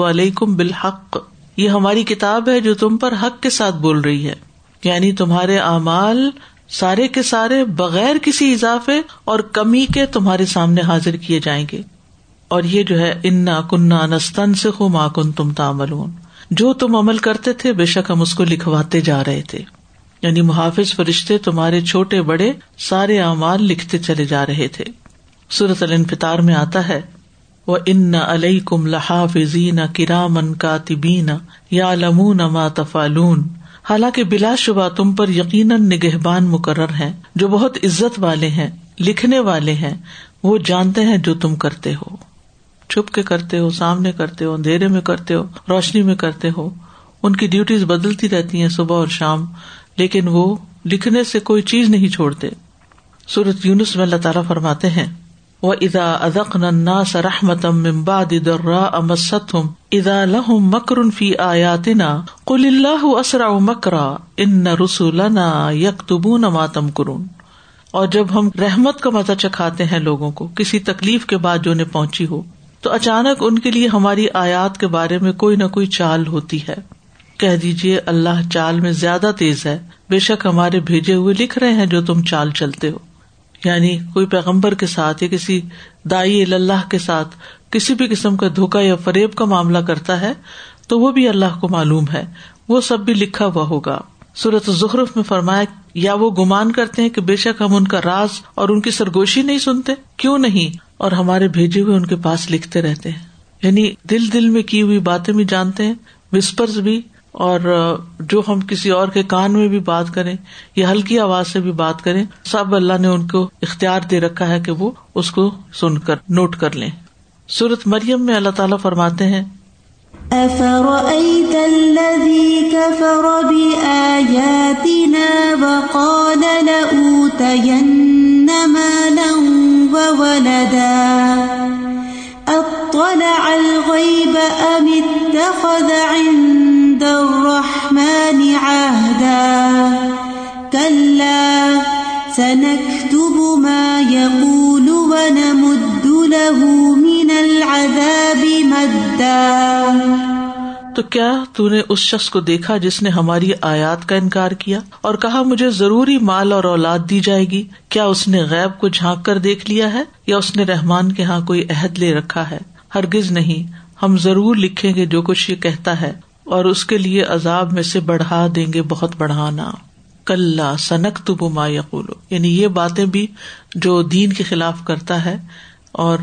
Speaker 1: علیکم بالحق۔ یہ ہماری کتاب ہے جو تم پر حق کے ساتھ بول رہی ہے۔ یعنی تمہارے اعمال سارے کے سارے بغیر کسی اضافے اور کمی کے تمہارے سامنے حاضر کیے جائیں گے۔ اور یہ جو ہے، انا کنہ نستن سے خو ماں کن تم تامل جو تم عمل کرتے تھے، بے شک ہم اس کو لکھواتے جا رہے تھے۔ یعنی محافظ فرشتے تمہارے چھوٹے بڑے سارے اعمال لکھتے چلے جا رہے تھے۔ سورت الفطار میں آتا ہے وہ ان علیہ کم لحاف زین کرامن کاتبین یا لمون ما تفالون حالانکہ بلا شبہ تم پر یقیناً نگہبان مقرر ہیں، جو بہت عزت والے ہیں، لکھنے والے ہیں، وہ جانتے ہیں جو تم کرتے ہو۔ چھپ کے کرتے ہو، سامنے کرتے ہو، اندھیرے میں کرتے ہو، روشنی میں کرتے ہو۔ ان کی ڈیوٹیز بدلتی رہتی ہیں صبح اور شام۔ لیکن وہ لکھنے سے کوئی چیز نہیں چھوڑتے۔ سورت یونس میں اللہ تعالیٰ فرماتے ہیں وہ ادا ادق ننا سرحمت امباد درا امستم ادا لہم مکر فی آیاتنا قل اللہ اسرا مکرا ان رسول یکتب ماتم کرون اور جب ہم رحمت کا مزہ چکھاتے ہیں لوگوں کو، کسی تکلیف کے بعد جو انہیں پہنچی ہو، تو اچانک ان کے لیے ہماری آیات کے بارے میں کوئی نہ کوئی چال ہوتی ہے۔ کہہ دیجیے اللہ چال میں زیادہ تیز ہے۔ بے شک ہمارے بھیجے ہوئے لکھ رہے ہیں جو تم چال چلتے ہو۔ یعنی کوئی پیغمبر کے ساتھ یا کسی دائی اللہ کے ساتھ کسی بھی قسم کا دھوکا یا فریب کا معاملہ کرتا ہے، تو وہ بھی اللہ کو معلوم ہے۔ وہ سب بھی لکھا ہوا ہوگا۔ صورت ظہرف میں فرمایا، یا وہ گمان کرتے ہیں کہ بے شک ہم ان کا راز اور ان کی سرگوشی نہیں سنتے؟ کیوں نہیں؟ اور ہمارے بھیجے ہوئے ان کے پاس لکھتے رہتے ہیں۔ یعنی دل دل میں کی ہوئی باتیں بھی جانتے ہیں، وسپرز بھی اور جو ہم کسی اور کے کان میں بھی بات کریں، یا ہلکی آواز سے بھی بات کریں، سب اللہ نے ان کو اختیار دے رکھا ہے کہ وہ اس کو سن کر، نوٹ کر لیں۔ سورت مریم میں اللہ تعالیٰ فرماتے ہیں
Speaker 2: اطلع الغيب ام اتخذ عند يقول ونمد له من العذاب مدا.
Speaker 1: تو کیا تو نے اس شخص کو دیکھا جس نے ہماری آیات کا انکار کیا اور کہا مجھے ضروری مال اور اولاد دی جائے گی؟ کیا اس نے غیب کو جھانک کر دیکھ لیا ہے یا اس نے رحمان کے ہاں کوئی عہد لے رکھا ہے؟ ہرگز نہیں۔ ہم ضرور لکھیں گے جو کچھ یہ کہتا ہے اور اس کے لیے عذاب میں سے بڑھا دیں گے بہت بڑھانا۔ کل سنک تو ما یقولو۔ یعنی یہ باتیں بھی جو دین کے خلاف کرتا ہے اور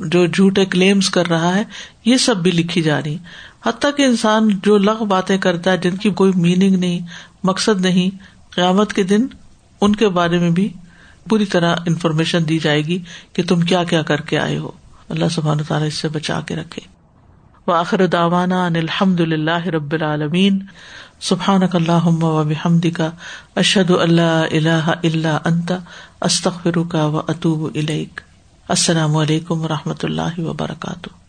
Speaker 1: جو جھوٹے کلیمس کر رہا ہے، یہ سب بھی لکھی جا رہی حتیٰ کہ انسان جو لغ باتیں کرتا ہے، جن کی کوئی میننگ نہیں، مقصد نہیں، قیامت کے دن ان کے بارے میں بھی پوری طرح انفارمیشن دی جائے گی کہ تم کیا کیا کر کے آئے ہو۔ اللہ سبحان تعالیٰ اس سے بچا کے رکھے۔ وآخر داوانا ان الحمد للہ رب العالمین۔ سبحان اللہ و بحمد کا اشد اللہ اللہ اللہ انت استخر کا و اطوب السلام علیکم و رحمۃ اللہ وبرکاتہ۔